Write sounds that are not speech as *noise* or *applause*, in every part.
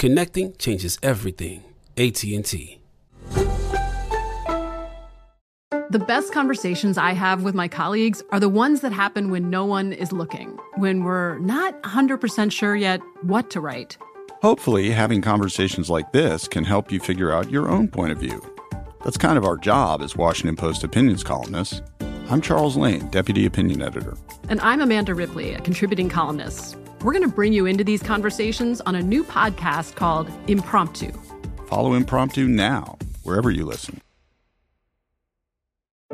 Connecting changes everything. AT&T. The best conversations I have with my colleagues are the ones that happen when no one is looking, when we're not 100% sure yet what to write. Hopefully, having conversations like this can help you figure out your own point of view. That's kind of our job as Washington Post opinions columnists. I'm Charles Lane, Deputy Opinion Editor. And I'm Amanda Ripley, a contributing columnist. We're going to bring you into these conversations on a new podcast called Impromptu. Follow Impromptu now, wherever you listen.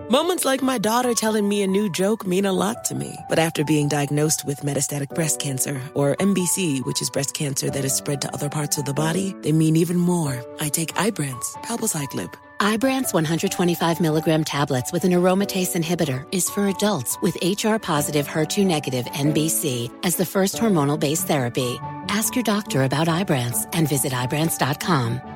Moments like my daughter telling me a new joke mean a lot to me. But after being diagnosed with metastatic breast cancer, or MBC, which is breast cancer that is spread to other parts of the body, they mean even more. I take Ibrance, palbociclib. Ibrance 125 milligram tablets with an aromatase inhibitor is for adults with HR positive HER2 negative MBC as the first hormonal based therapy. Ask your doctor about Ibrance and visit Ibrance.com.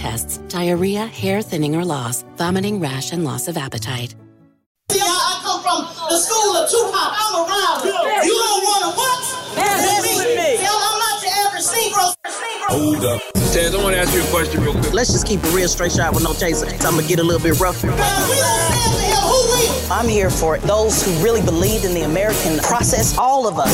tests, diarrhea, hair thinning or loss, vomiting, rash, and loss of appetite. See, I, I come from the school of Tupac. I'm around. You don't want to what? Dance with me. Hold up. Taz, I want to ask you a question real quick. Let's just keep it real straight shot with no chaser. So I'm going to get a little bit rough. Man, we don't stand. Who will? I'm here for those who really believe in the American process. All of us.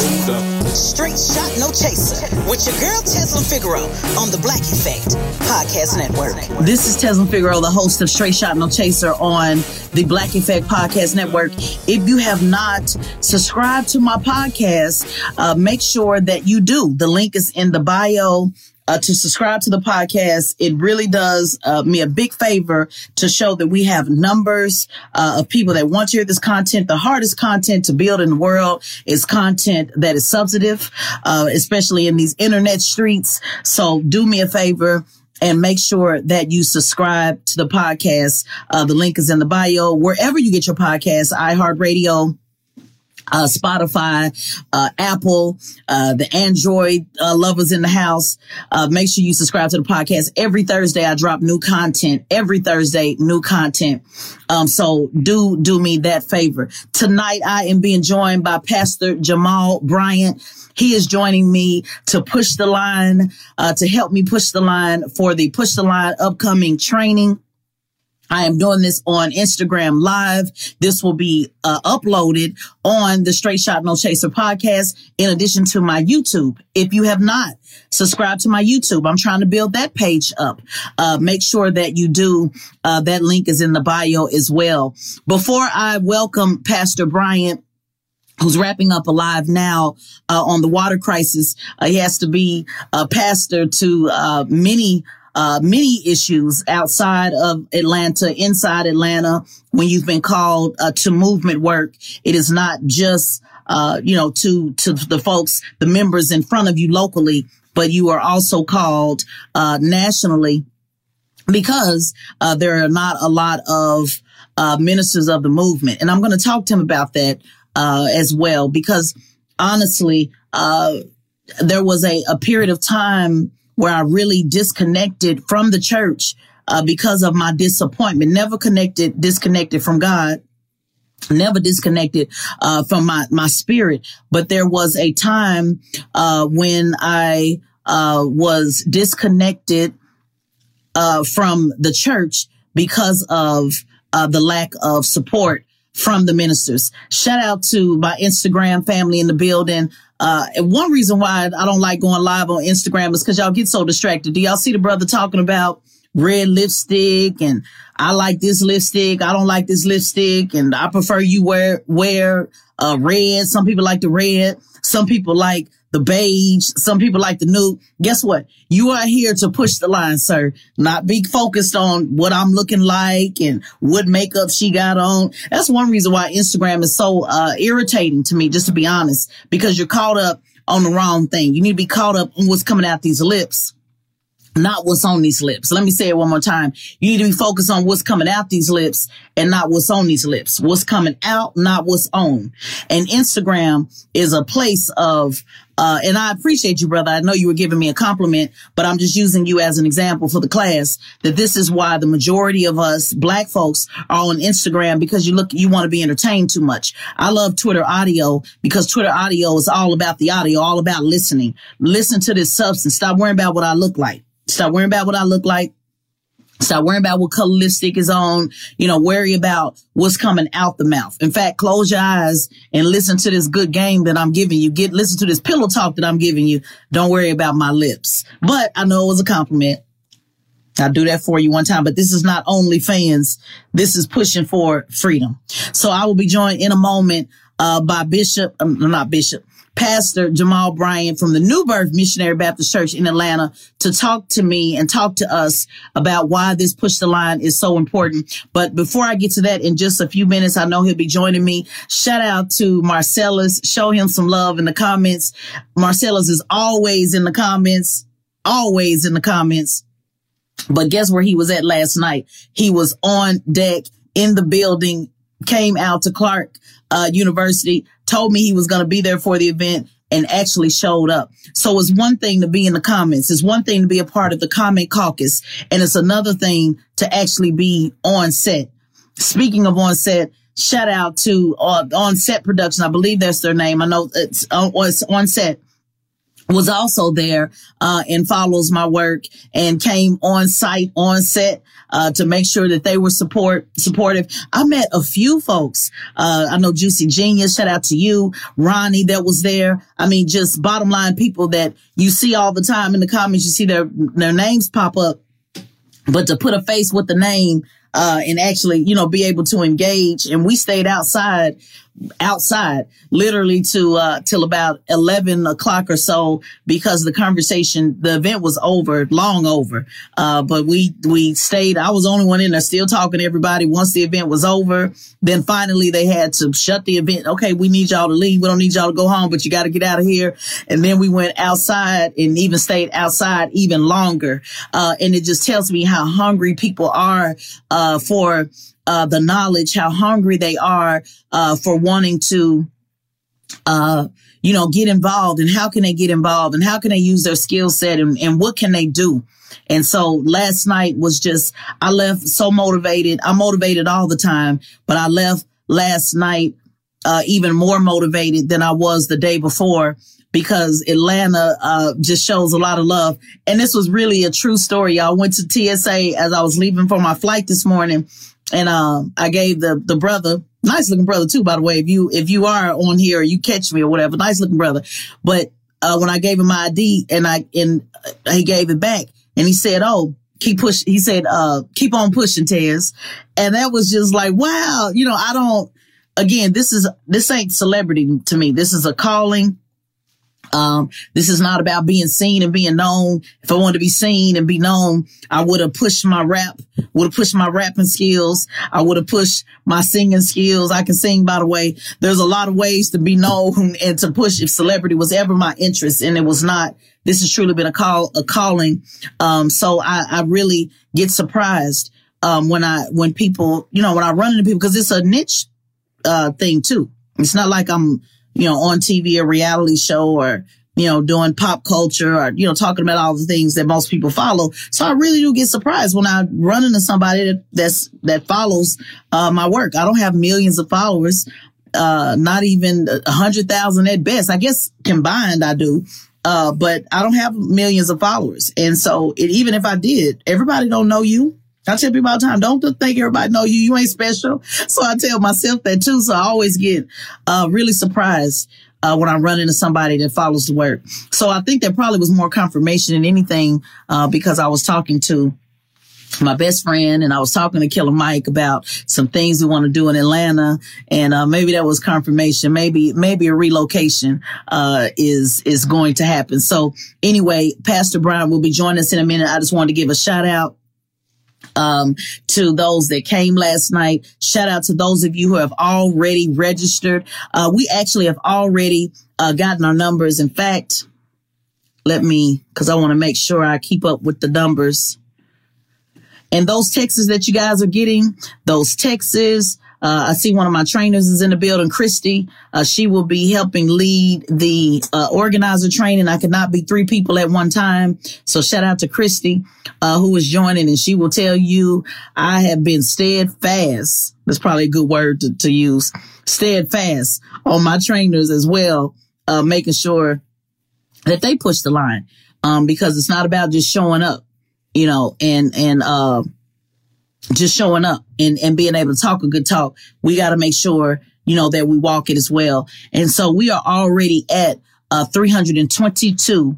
Straight shot, no chaser. With your girl Tezlyn Figaro on the Black Effect Podcast Network. This is Tezlyn Figaro, the host of Straight Shot, No Chaser on the Black Effect Podcast Network. If you have not subscribed to my podcast, uh, make sure that you do. The link is in the bio uh, to subscribe to the podcast. It really does uh, me a big favor to show that we have numbers uh, of people that want to hear this content. The hardest content to build in the world is content that is substantive, uh, especially in these internet streets. So do me a favor and make sure that you subscribe to the podcast. Uh, the link is in the bio, wherever you get your podcast, iHeartRadio, uh, Spotify, uh, Apple, uh, the Android uh, lovers in the house. Uh, make sure you subscribe to the podcast. Every Thursday, I drop new content. Every Thursday, new content. Um, so do, do me that favor. Tonight, I am being joined by Pastor Jamal Bryant. He is joining me to push the line, uh, to help me push the line for the push the line upcoming training. I am doing this on Instagram live. This will be uh, uploaded on the Straight Shot No Chaser podcast in addition to my YouTube. If you have not subscribed to my YouTube, I'm trying to build that page up. Uh, make sure that you do. Uh, that link is in the bio as well. Before I welcome Pastor Bryant, who's wrapping up alive now uh, on the water crisis. Uh, he has to be a pastor to uh, many uh, many issues outside of Atlanta, inside Atlanta, when you've been called uh, to movement work. It is not just, uh, you know, to, to the folks, the members in front of you locally, but you are also called, uh, nationally because, uh, there are not a lot of, uh, ministers of the movement. And I'm going to talk to him about that, as well, because honestly, there was a, a period of time where I really disconnected from the church uh, because of my disappointment. Never connected, disconnected from God. Never disconnected uh, from my my spirit, but there was a time uh, when I uh, was disconnected uh, from the church because of uh, the lack of support from the ministers. Shout out to my Instagram family in the building. Uh, and one reason why I don't like going live on Instagram is because y'all get so distracted. Do y'all see the brother talking about red lipstick and I like this lipstick. I don't like this lipstick and I prefer you wear, wear, uh, red. Some people like the red. Some people like the beige. Some people like the nude. Guess what? You are here to push the line, sir. Not be focused on what I'm looking like and what makeup she got on. That's one reason why Instagram is so uh, irritating to me, just to be honest, because you're caught up on the wrong thing. You need to be caught up on what's coming out these lips not what's on these lips. Let me say it one more time. You need to be focused on what's coming out these lips and not what's on these lips. What's coming out, not what's on. And Instagram is a place of, uh, and I appreciate you, brother. I know you were giving me a compliment, but I'm just using you as an example for the class that this is why the majority of us black folks are on Instagram because you look, you want to be entertained too much. I love Twitter audio because Twitter audio is all about the audio, all about listening. Listen to this substance. Stop worrying about what I look like. Stop worrying about what I look like. Stop worrying about what color lipstick is on. You know, worry about what's coming out the mouth. In fact, close your eyes and listen to this good game that I'm giving you. Get, listen to this pillow talk that I'm giving you. Don't worry about my lips. But I know it was a compliment. I'll do that for you one time, but this is not only fans. This is pushing for freedom. So I will be joined in a moment, uh, by Bishop, um, not Bishop, Pastor Jamal Bryant from the New Birth Missionary Baptist Church in Atlanta to talk to me and talk to us about why this push the line is so important. But before I get to that in just a few minutes, I know he'll be joining me. Shout out to Marcellus. Show him some love in the comments. Marcellus is always in the comments, always in the comments. But guess where he was at last night? He was on deck in the building, came out to Clark uh, University, told me he was going to be there for the event and actually showed up. So it's one thing to be in the comments. It's one thing to be a part of the comment caucus. And it's another thing to actually be on set. Speaking of on set, shout out to uh, on set production. I believe that's their name. I know it's, uh, it's on set was also there uh, and follows my work and came on site on set uh, to make sure that they were support supportive. I met a few folks. Uh, I know Juicy Genius. Shout out to you, Ronnie, that was there. I mean, just bottom line people that you see all the time in the comments. You see their their names pop up, but to put a face with the name uh, and actually, you know, be able to engage. And we stayed outside outside literally to uh till about 11 o'clock or so because the conversation the event was over long over. Uh but we we stayed i was the only one in there still talking to everybody once the event was over. Then finally they had to shut the event. Okay we need y'all to leave. We don't need y'all to go home but you got to get out of here. And then we went outside and even stayed outside even longer. Uh and it just tells me how hungry people are uh for uh, the knowledge, how hungry they are uh, for wanting to, uh, you know, get involved and how can they get involved and how can they use their skill set and, and what can they do? And so last night was just, I left so motivated. I'm motivated all the time, but I left last night, uh, even more motivated than I was the day before because Atlanta, uh, just shows a lot of love. And this was really a true story. I went to TSA as I was leaving for my flight this morning and um, I gave the the brother, nice looking brother too, by the way. If you if you are on here, or you catch me or whatever, nice looking brother. But uh, when I gave him my ID and I and uh, he gave it back, and he said, "Oh, keep push." He said, "Uh, keep on pushing, Tez," and that was just like, wow. You know, I don't. Again, this is this ain't celebrity to me. This is a calling. Um, this is not about being seen and being known. If I wanted to be seen and be known, I would have pushed my rap, would have pushed my rapping skills. I would have pushed my singing skills. I can sing, by the way. There's a lot of ways to be known and to push if celebrity was ever my interest and it was not. This has truly been a call, a calling. Um, so I, I really get surprised, um, when I, when people, you know, when I run into people, cause it's a niche, uh, thing too. It's not like I'm, you know, on TV, a reality show or, you know, doing pop culture or, you know, talking about all the things that most people follow. So I really do get surprised when I run into somebody that, that's, that follows, uh, my work. I don't have millions of followers, uh, not even a hundred thousand at best. I guess combined I do. Uh, but I don't have millions of followers. And so it, even if I did, everybody don't know you. I tell people all the time, don't think everybody know you. You ain't special. So I tell myself that too. So I always get, uh, really surprised, uh, when I run into somebody that follows the work. So I think that probably was more confirmation than anything, uh, because I was talking to my best friend and I was talking to Killer Mike about some things we want to do in Atlanta. And, uh, maybe that was confirmation. Maybe, maybe a relocation, uh, is, is going to happen. So anyway, Pastor Bryant will be joining us in a minute. I just wanted to give a shout out um, to those that came last night. Shout out to those of you who have already registered. Uh, we actually have already uh, gotten our numbers. In fact, let me, because I want to make sure I keep up with the numbers. And those texts that you guys are getting, those texts, uh, I see one of my trainers is in the building, Christy. Uh, she will be helping lead the uh, organizer training. I could not be three people at one time. So shout out to Christy, uh, who is joining and she will tell you I have been steadfast. That's probably a good word to, to use. Steadfast on my trainers as well, uh, making sure that they push the line. Um, because it's not about just showing up, you know, and, and, uh, just showing up and, and being able to talk a good talk, we got to make sure, you know, that we walk it as well. And so we are already at uh, 322.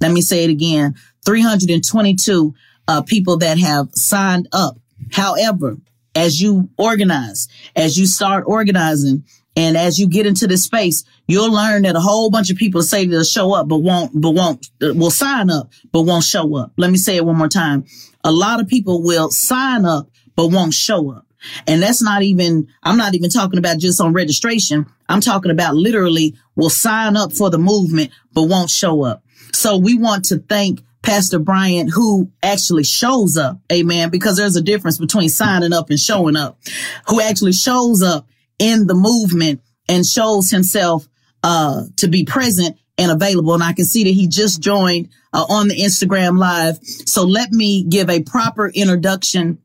Let me say it again. 322 uh, people that have signed up. However, as you organize, as you start organizing, and as you get into this space, you'll learn that a whole bunch of people say they'll show up, but won't, but won't, will sign up, but won't show up. Let me say it one more time a lot of people will sign up, but won't show up. And that's not even, I'm not even talking about just on registration. I'm talking about literally will sign up for the movement, but won't show up. So we want to thank Pastor Bryant who actually shows up. Amen. Because there's a difference between signing up and showing up, who actually shows up in the movement and shows himself, uh, to be present and available. And I can see that he just joined uh, on the Instagram live. So let me give a proper introduction.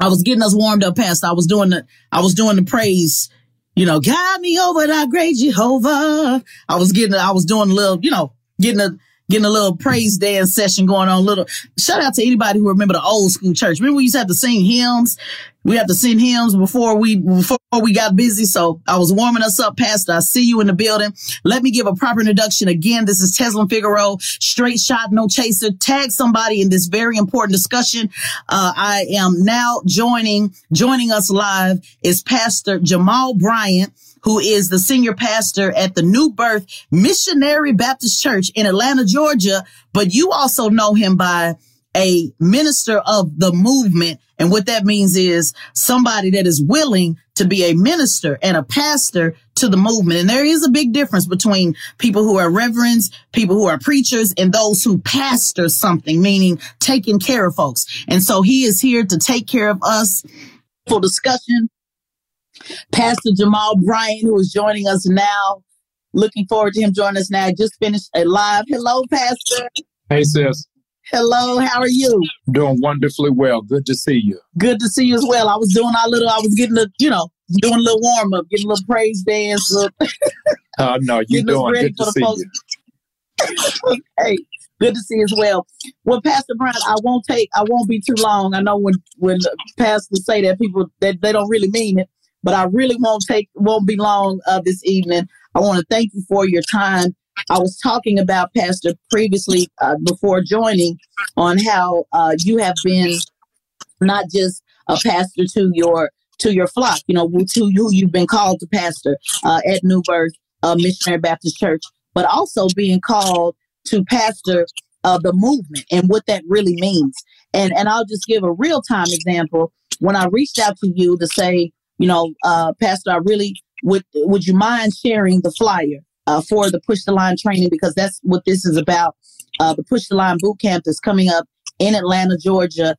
I was getting us warmed up past. I was doing the, I was doing the praise, you know, guide me over that great Jehovah. I was getting, I was doing a little, you know, getting a, getting a little praise dance session going on. Little shout out to anybody who remember the old school church. Remember we used to have to sing hymns. We have to sing hymns before we before we got busy. So I was warming us up, Pastor. I see you in the building. Let me give a proper introduction again. This is Tezlyn Figaro, straight shot, no chaser. Tag somebody in this very important discussion. Uh, I am now joining joining us live is Pastor Jamal Bryant who is the senior pastor at the New Birth Missionary Baptist Church in Atlanta, Georgia. But you also know him by a minister of the movement. And what that means is somebody that is willing to be a minister and a pastor to the movement. And there is a big difference between people who are reverends, people who are preachers, and those who pastor something, meaning taking care of folks. And so he is here to take care of us for discussion Pastor Jamal Bryant, who is joining us now. Looking forward to him joining us now. Just finished a live. Hello, Pastor. Hey, sis. Hello, how are you? Doing wonderfully well. Good to see you. Good to see you as well. I was doing our little, I was getting a, you know, doing a little warm up, getting a little praise dance. Little *laughs* uh, no, you're doing good to see you. *laughs* okay. Good to see you as well. Well, Pastor Brown, I won't take, I won't be too long. I know when when pastors say that people that they don't really mean it but I really won't take won't be long uh, this evening. I want to thank you for your time. I was talking about Pastor previously uh, before joining on how uh, you have been not just a pastor to your to your flock, you know, to who you've been called to pastor uh, at New Birth uh, Missionary Baptist Church, but also being called to pastor uh, the movement and what that really means. And and I'll just give a real time example. When I reached out to you to say, you know, uh, Pastor, I really would would you mind sharing the flyer uh, for the push the line training because that's what this is about. Uh, the push the line boot camp is coming up in Atlanta, Georgia,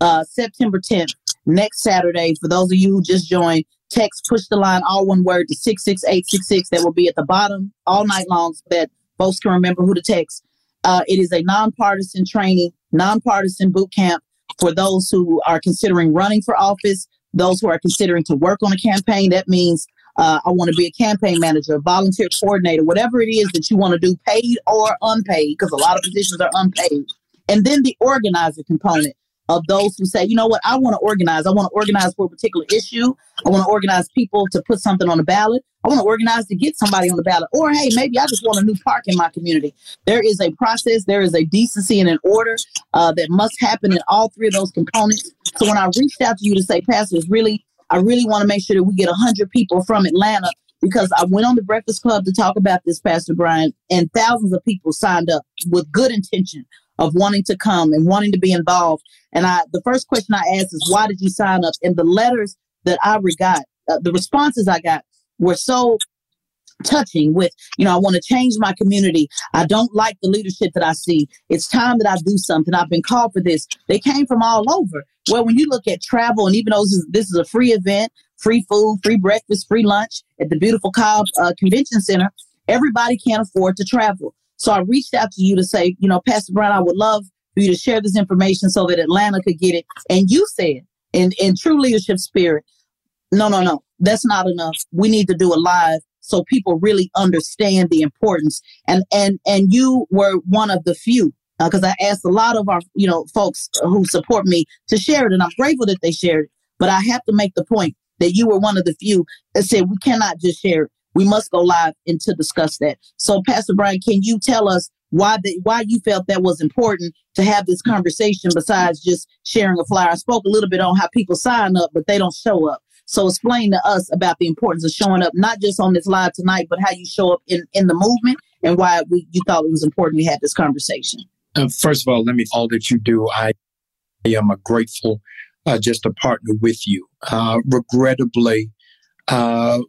uh, September 10th, next Saturday. For those of you who just joined, text push the line all one word to 66866. That will be at the bottom all night long so that folks can remember who to text. Uh, it is a nonpartisan training, nonpartisan boot camp for those who are considering running for office, those who are considering to work on a campaign. That means uh, I want to be a campaign manager, a volunteer coordinator, whatever it is that you want to do, paid or unpaid, because a lot of positions are unpaid. And then the organizer component of those who say, you know what, I want to organize. I want to organize for a particular issue. I want to organize people to put something on the ballot. I want to organize to get somebody on the ballot. Or, hey, maybe I just want a new park in my community. There is a process, there is a decency and an order uh, that must happen in all three of those components. So when I reached out to you to say, Pastor, is really, I really want to make sure that we get 100 people from Atlanta because I went on the Breakfast Club to talk about this, Pastor Bryant, and thousands of people signed up with good intention of wanting to come and wanting to be involved. And I, the first question I asked is, why did you sign up? And the letters that I got, uh, the responses I got were so touching with, you know, I want to change my community. I don't like the leadership that I see. It's time that I do something. I've been called for this. They came from all over. Well, when you look at travel, and even though this is, this is a free event, free food, free breakfast, free lunch at the beautiful Cobb uh, Convention Center, everybody can't afford to travel. So I reached out to you to say, you know, Pastor Brown, I would love for you to share this information so that Atlanta could get it. And you said, in, in true leadership spirit, no, no, no, that's not enough. We need to do a live so people really understand the importance. And and and you were one of the few because uh, I asked a lot of our you know folks who support me to share it, and I'm grateful that they shared it. But I have to make the point that you were one of the few that said we cannot just share it. We must go live and to discuss that. So, Pastor Bryant, can you tell us why the, why you felt that was important to have this conversation besides just sharing a flyer? I spoke a little bit on how people sign up, but they don't show up. So explain to us about the importance of showing up, not just on this live tonight, but how you show up in, in the movement and why we, you thought it was important we had this conversation. Uh, first of all, let me all that you do. I, I am a grateful uh, just to partner with you. Uh, regrettably, uh,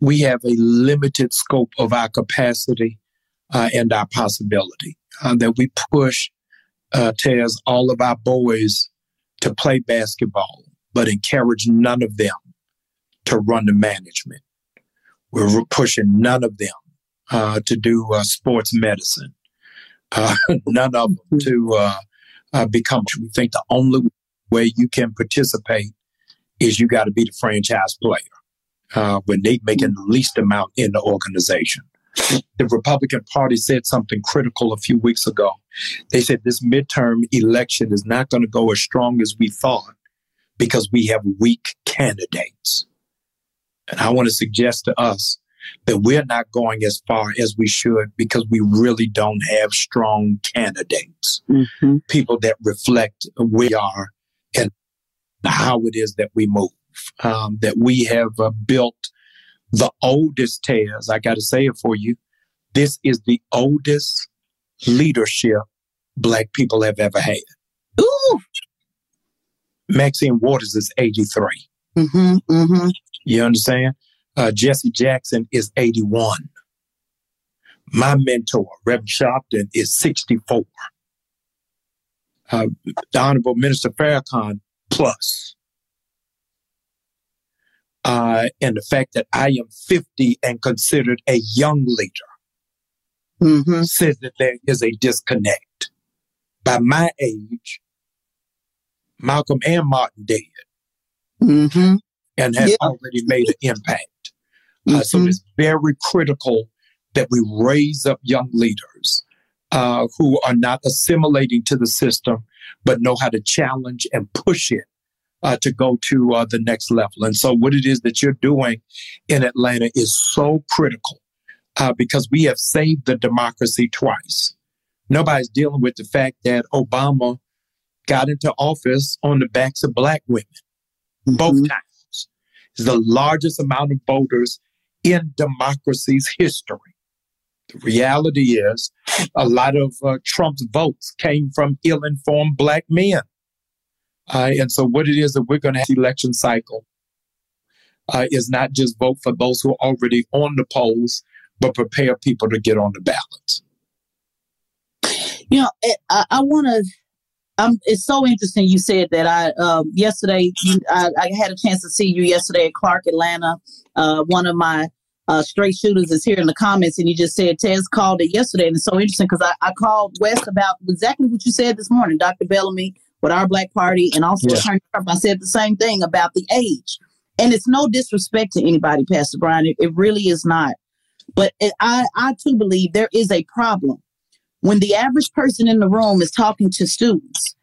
we have a limited scope of our capacity uh, and our possibility uh, that we push uh, Tez all of our boys to play basketball, but encourage none of them to run the management. We're pushing none of them uh, to do uh, sports medicine. Uh, *laughs* none of them to become. We think the only way you can participate is you got to be the franchise player uh, when they making the least amount in the organization. The Republican Party said something critical a few weeks ago. They said this midterm election is not going to go as strong as we thought because we have weak candidates. And I want to suggest to us that we're not going as far as we should because we really don't have strong candidates, mm-hmm. people that reflect who we are and how it is that we move. Um, that we have uh, built the oldest Tez. I got to say it for you. This is the oldest leadership black people have ever had. Ooh. Maxine Waters is 83. Mm-hmm, mm-hmm. You understand? Uh, Jesse Jackson is 81. My mentor, Reverend Sharpton, is 64. Uh, the Honorable Minister Farrakhan, plus. Uh, and the fact that I am 50 and considered a young leader mm-hmm. says that there is a disconnect. By my age, Malcolm and Martin dead. Mm-hmm and has yeah. already made an impact. Uh, mm-hmm. So it's very critical that we raise up young leaders uh, who are not assimilating to the system, but know how to challenge and push it uh, to go to uh, the next level. And so, what it is that you're doing in Atlanta is so critical uh, because we have saved the democracy twice. Nobody's dealing with the fact that Obama got into office on the backs of black women mm-hmm. both times is the largest amount of voters in democracy's history. The reality is, a lot of uh, Trump's votes came from ill informed black men. Uh, and so, what it is that we're going to have election cycle uh, is not just vote for those who are already on the polls, but prepare people to get on the ballot. You know, it, I, I want to. Um, it's so interesting you said that. I um, yesterday I, I, had a chance to see you yesterday at Clark Atlanta. Uh, one of my uh, straight shooters is here in the comments, and you just said Tez called it yesterday, and it's so interesting because I, I, called West about exactly what you said this morning, Dr. Bellamy, with our Black Party, and also yeah. Attorney Trump. I said the same thing about the age, and it's no disrespect to anybody, Pastor Bryant. It, it really is not. But it, I, I too believe there is a problem when the average person in the room is talking to students,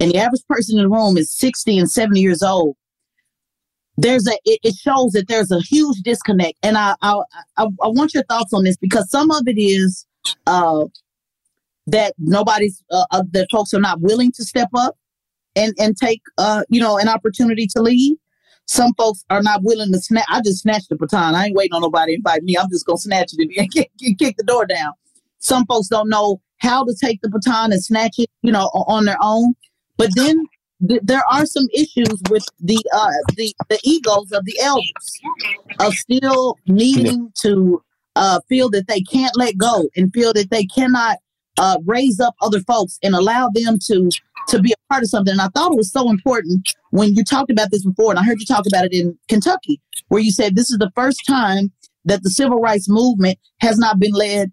and the average person in the room is 60 and 70 years old there's a it, it, shows that there's a huge disconnect and I, I i i want your thoughts on this because some of it is uh that nobody's uh, uh, that folks are not willing to step up and and take uh you know an opportunity to lead some folks are not willing to snatch i just snatched the baton. I ain't waiting on nobody to invite me. I'm just gonna snatch it *laughs* and kick, kick the door down. Some folks don't know how to take the baton and snatch it you know on their own. But then th- there are some issues with the uh, the the egos of the elders of still needing to uh, feel that they can't let go and feel that they cannot uh, raise up other folks and allow them to to be a part of something. And I thought it was so important when you talked about this before, and I heard you talk about it in Kentucky, where you said this is the first time that the civil rights movement has not been led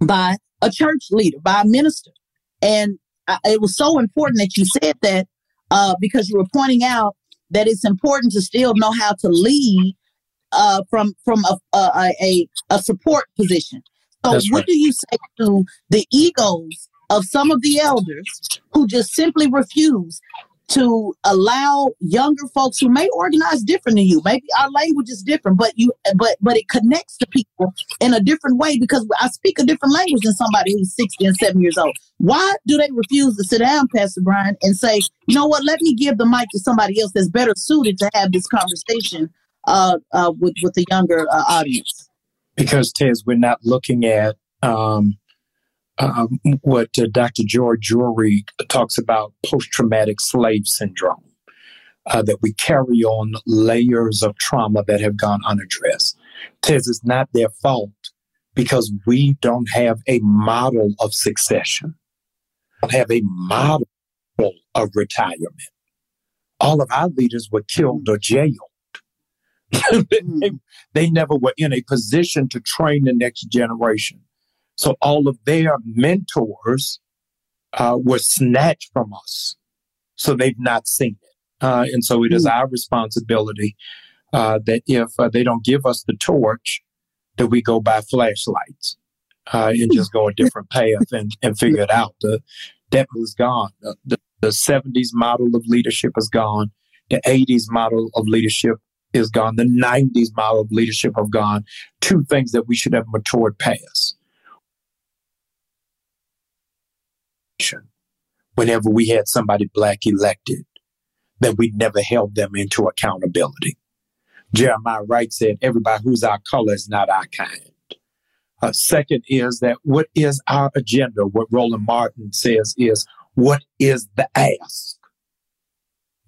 by a church leader, by a minister. And I, it was so important that you said that uh, because you were pointing out that it's important to still know how to lead uh, from from a, a, a, a support position. So, That's what right. do you say to the egos of some of the elders who just simply refuse to allow younger folks who may organize different than you. Maybe our language is different, but you but but it connects to people in a different way because I speak a different language than somebody who's 60 and 7 years old. Why do they refuse to sit down, Pastor Bryant, and say, you know what, let me give the mic to somebody else that's better suited to have this conversation uh, uh, with, with the younger uh, audience? Because, Tez, we're not looking at um, um, what uh, Dr. Joy DeGruy talks about post traumatic slave syndrome, uh, that we carry on layers of trauma that have gone unaddressed. Tez, it's not their fault because we don't have a model of succession, we don't have a model of retirement. All of our leaders were killed or jailed. *laughs* they, they never were in a position to train the next generation. So all of their mentors uh, were snatched from us. So they've not seen it. Uh, and so it is hmm. our responsibility uh, that if uh, they don't give us the torch, that we go buy flashlights uh, and just go a *laughs* different path and, and figure it out. The that is gone. The, the, the 70s model of leadership is gone. The 80s model of leadership is gone. The 90s model of leadership have gone. Two things that we should have matured past. Whenever we had somebody black elected, that we never held them into accountability. Jeremiah Wright said, everybody who's our color is not our kind. Uh, second is that what is our agenda? What Roland Martin says is, what is the ask?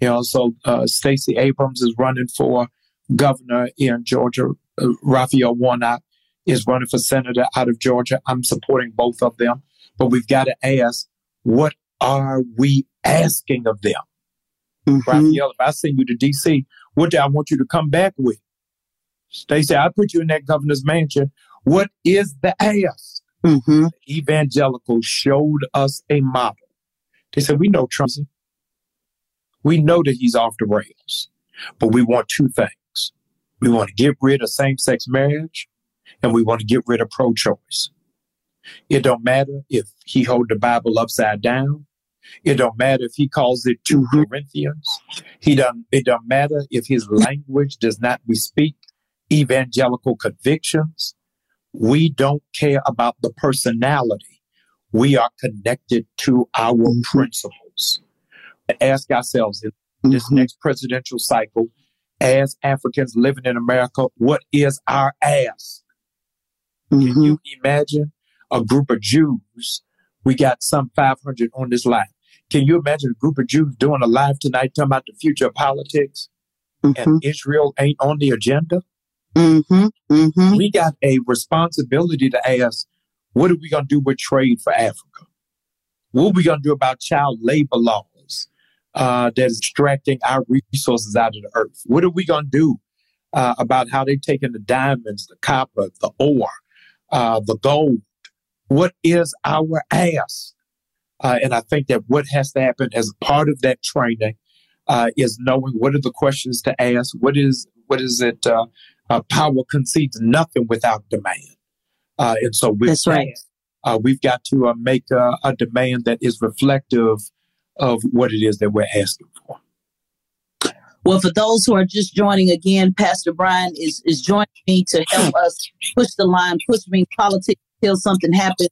You know, so uh, Stacey Abrams is running for governor in Georgia. Uh, Raphael Warnock is running for senator out of Georgia. I'm supporting both of them. But we've got to ask, what are we asking of them? Mm-hmm. Raphael, if I send you to DC, what do I want you to come back with? They say, I put you in that governor's mansion. What is the ask? Mm-hmm. Evangelicals showed us a model. They said, We know Trump. We know that he's off the rails, but we want two things. We want to get rid of same sex marriage and we want to get rid of pro choice. It don't matter if he hold the Bible upside down. It don't matter if he calls it 2 mm-hmm. Corinthians. He don't, it don't matter if his language does not bespeak evangelical convictions. We don't care about the personality. We are connected to our mm-hmm. principles. Ask ourselves in this mm-hmm. next presidential cycle, as Africans living in America, what is our ask? Mm-hmm. Can you imagine a group of Jews? We got some 500 on this line. Can you imagine a group of Jews doing a live tonight talking about the future of politics? Mm-hmm. And Israel ain't on the agenda? Mm-hmm. Mm-hmm. We got a responsibility to ask, what are we going to do with trade for Africa? What are we going to do about child labor laws uh, that is extracting our resources out of the earth? What are we going to do uh, about how they're taking the diamonds, the copper, the ore, uh, the gold? What is our ask? Uh, and I think that what has to happen as part of that training uh, is knowing what are the questions to ask. What is what is it? Uh, uh power concedes nothing without demand, uh, and so with that's that, right. Uh, we've got to make a, a demand that is reflective of what it is that we're asking for. Well, for those who are just joining again, Pastor Bryant is, is joining me to help us push the line, push me politics until something happens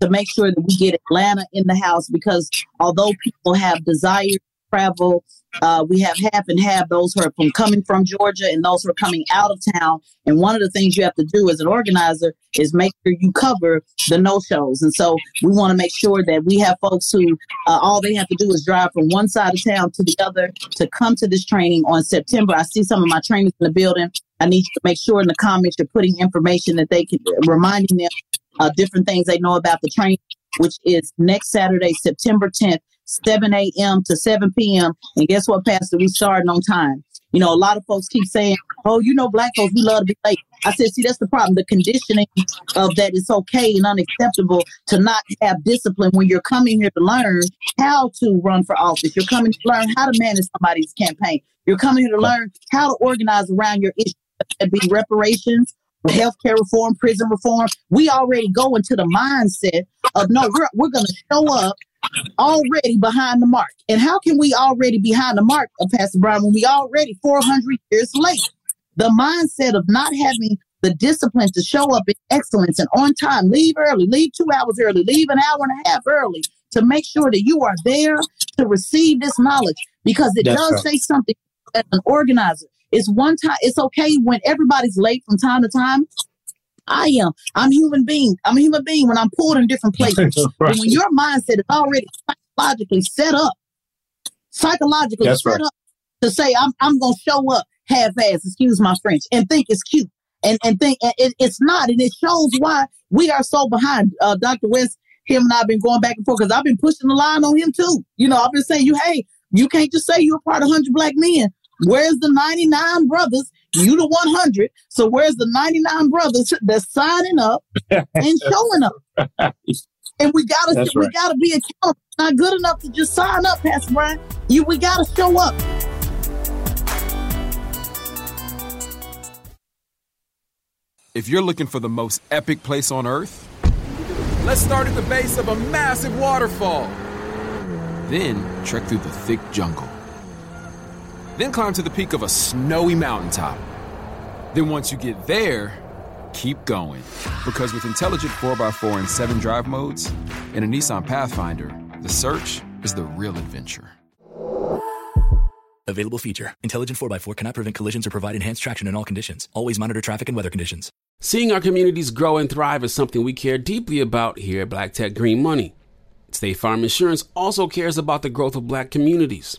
to make sure that we get Atlanta in the house because although people have desire to travel, uh, we have half and half those who are from coming from Georgia and those who are coming out of town. And one of the things you have to do as an organizer is make sure you cover the no shows. And so we want to make sure that we have folks who uh, all they have to do is drive from one side of town to the other to come to this training on September. I see some of my trainers in the building. I need you to make sure in the comments you're putting information that they can reminding them uh, different things they know about the training, which is next Saturday, September 10th, 7 a.m. to 7 p.m. And guess what, Pastor? We starting on time. You know, a lot of folks keep saying, oh, you know, black folks, we love to be late. I said, see, that's the problem. The conditioning of that is okay and unacceptable to not have discipline when you're coming here to learn how to run for office. You're coming to learn how to manage somebody's campaign. You're coming here to learn how to organize around your issues. Be reparations, healthcare reform, prison reform. We already go into the mindset of no, we're, we're going to show up already behind the mark. And how can we already behind the mark, of Pastor Brown, when we already 400 years late? The mindset of not having the discipline to show up in excellence and on time, leave early, leave two hours early, leave an hour and a half early to make sure that you are there to receive this knowledge because it That's does right. say something as an organizer it's one time. It's okay when everybody's late from time to time. I am. I'm human being. I'm a human being when I'm pulled in different *laughs* places. right. when your mindset is already psychologically set up, psychologically That's set right. up to say I'm I'm gonna show up half-ass, excuse my French, and think it's cute. And and think and it, it's not, and it shows why we are so behind. Uh, Dr. West, him and I've been going back and forth because I've been pushing the line on him too. You know, I've been saying, you, hey, you can't just say you're a part of 100 black men. Where's the 99 brothers? You the 100. So where's the 99 brothers that's signing up *laughs* and showing up? And we gotta that's we right. gotta be accountable. Not good enough to just sign up, Pastor Bryant. You we gotta show up. If you're looking for the most epic place on earth, let's start at the base of a massive waterfall. Then trek through the thick jungle then climb to the peak of a snowy mountaintop. Then once you get there, keep going. Because with intelligent 4x4 and 7 drive modes and a Nissan Pathfinder, the search is the real adventure. Available feature. Intelligent 4x4 cannot prevent collisions or provide enhanced traction in all conditions. Always monitor traffic and weather conditions. Seeing our communities grow and thrive is something we care deeply about here at Black Tech Green Money. State Farm Insurance also cares about the growth of black communities.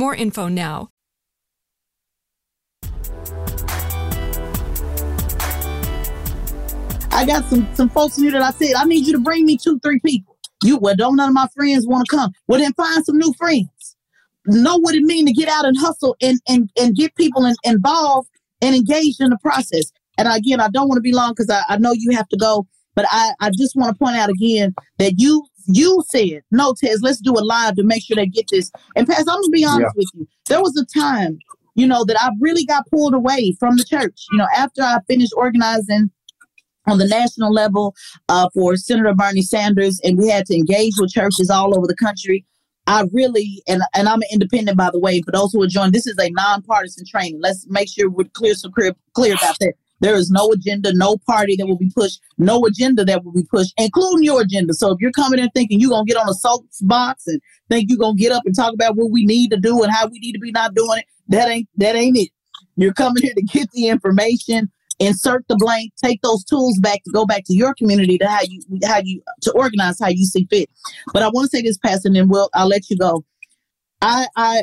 more info now. I got some some folks in here that I said I need you to bring me two, three people. You well, don't none of my friends want to come. Well, then find some new friends. Know what it means to get out and hustle and and and get people in, involved and engaged in the process. And again, I don't want to be long because I, I know you have to go, but I, I just want to point out again that you you said, no, Tez, let's do it live to make sure they get this. And Pass, I'm gonna be honest yeah. with you. There was a time, you know, that I really got pulled away from the church. You know, after I finished organizing on the national level uh, for Senator Bernie Sanders, and we had to engage with churches all over the country. I really, and, and I'm an independent, by the way, for those who are joining, this is a nonpartisan training. Let's make sure we're clear, so clear, clear about that. There is no agenda, no party that will be pushed, no agenda that will be pushed, including your agenda. So if you're coming in thinking you're going to get on a soapbox and think you're going to get up and talk about what we need to do and how we need to be not doing it, that ain't, that ain't it. You're coming here to get the information, insert the blank, take those tools back to go back to your community to how you, how you, to organize how you see fit. But I want to say this, Pastor, and then we'll, I'll let you go. I, I,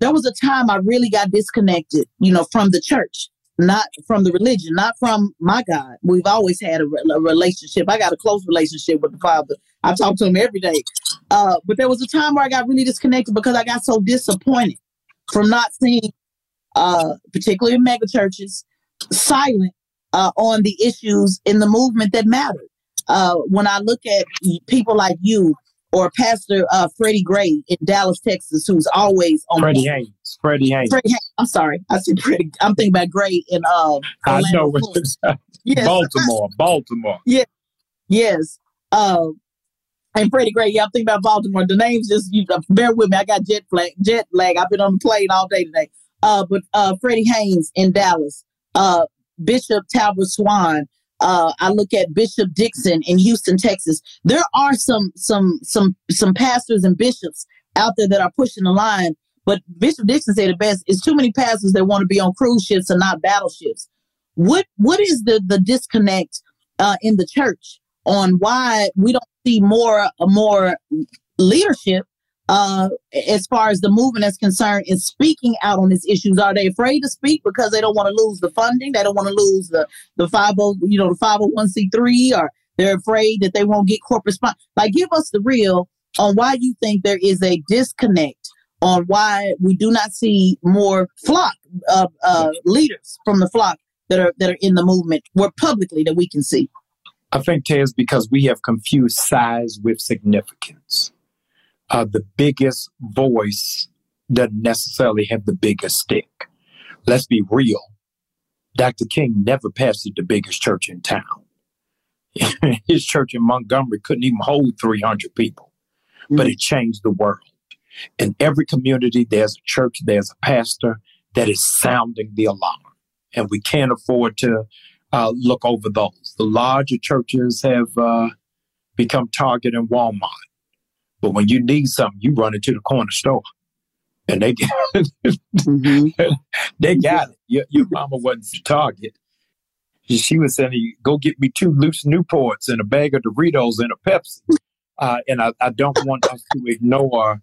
there was a time I really got disconnected, you know, from the church not from the religion, not from my God. We've always had a, a, relationship. I got a close relationship with the Father. I talk to him every day. Uh, but there was a time where I got really disconnected because I got so disappointed from not seeing, uh, particularly in mega churches, silent uh, on the issues in the movement that mattered. Uh, when I look at people like you or Pastor uh, Freddie Gray in Dallas, Texas, who's always on. Freddie Haynes. Freddie Haynes. Freddie Haynes. I'm sorry. I see Freddie. I'm thinking about Gray in. Uh, I know. *laughs* yes. Baltimore. Baltimore. *laughs* Yeah. Yes. Uh, and Freddie Gray. Yeah, I'm thinking about Baltimore. The names just you bear with me. I got jet lag. Jet lag. I've been on the plane all day today. Uh, but uh, Freddie Haynes in Dallas. Uh, Bishop Talbert Swan uh, I look at Bishop Dixon in Houston, Texas. There are some some some some pastors and bishops out there that are pushing the line. But Bishop Dixon said the best: "It's too many pastors that want to be on cruise ships and not battleships." What what is the the disconnect uh, in the church on why we don't see more more leadership uh, as far as the movement is concerned in speaking out on these issues? Are they afraid to speak because they don't want to lose the funding? They don't want to lose the the five oh you know the five hundred one c three, or they're afraid that they won't get corporate sponsor. Like, give us the real on why you think there is a disconnect on why we do not see more flock of uh, leaders from the flock that are that are in the movement, more publicly that we can see. I think, Tay, is because we have confused size with significance uh, the biggest voice doesn't necessarily have the biggest stick. Let's be real. Dr. King never pastored the biggest church in town. *laughs* His church in Montgomery couldn't even hold 300 people, mm-hmm. but it changed the world. In every community, there's a church, there's a pastor that is sounding the alarm. And we can't afford to uh, look over those. The larger churches have uh, become Target and Walmart. But when you need something, you run into the corner store. And they mm-hmm. *laughs* they got it. Your, your mama wasn't the target. She was saying, "Go get me two loose Newports and a bag of Doritos and a Pepsi." Uh, and I, I, don't want us to ignore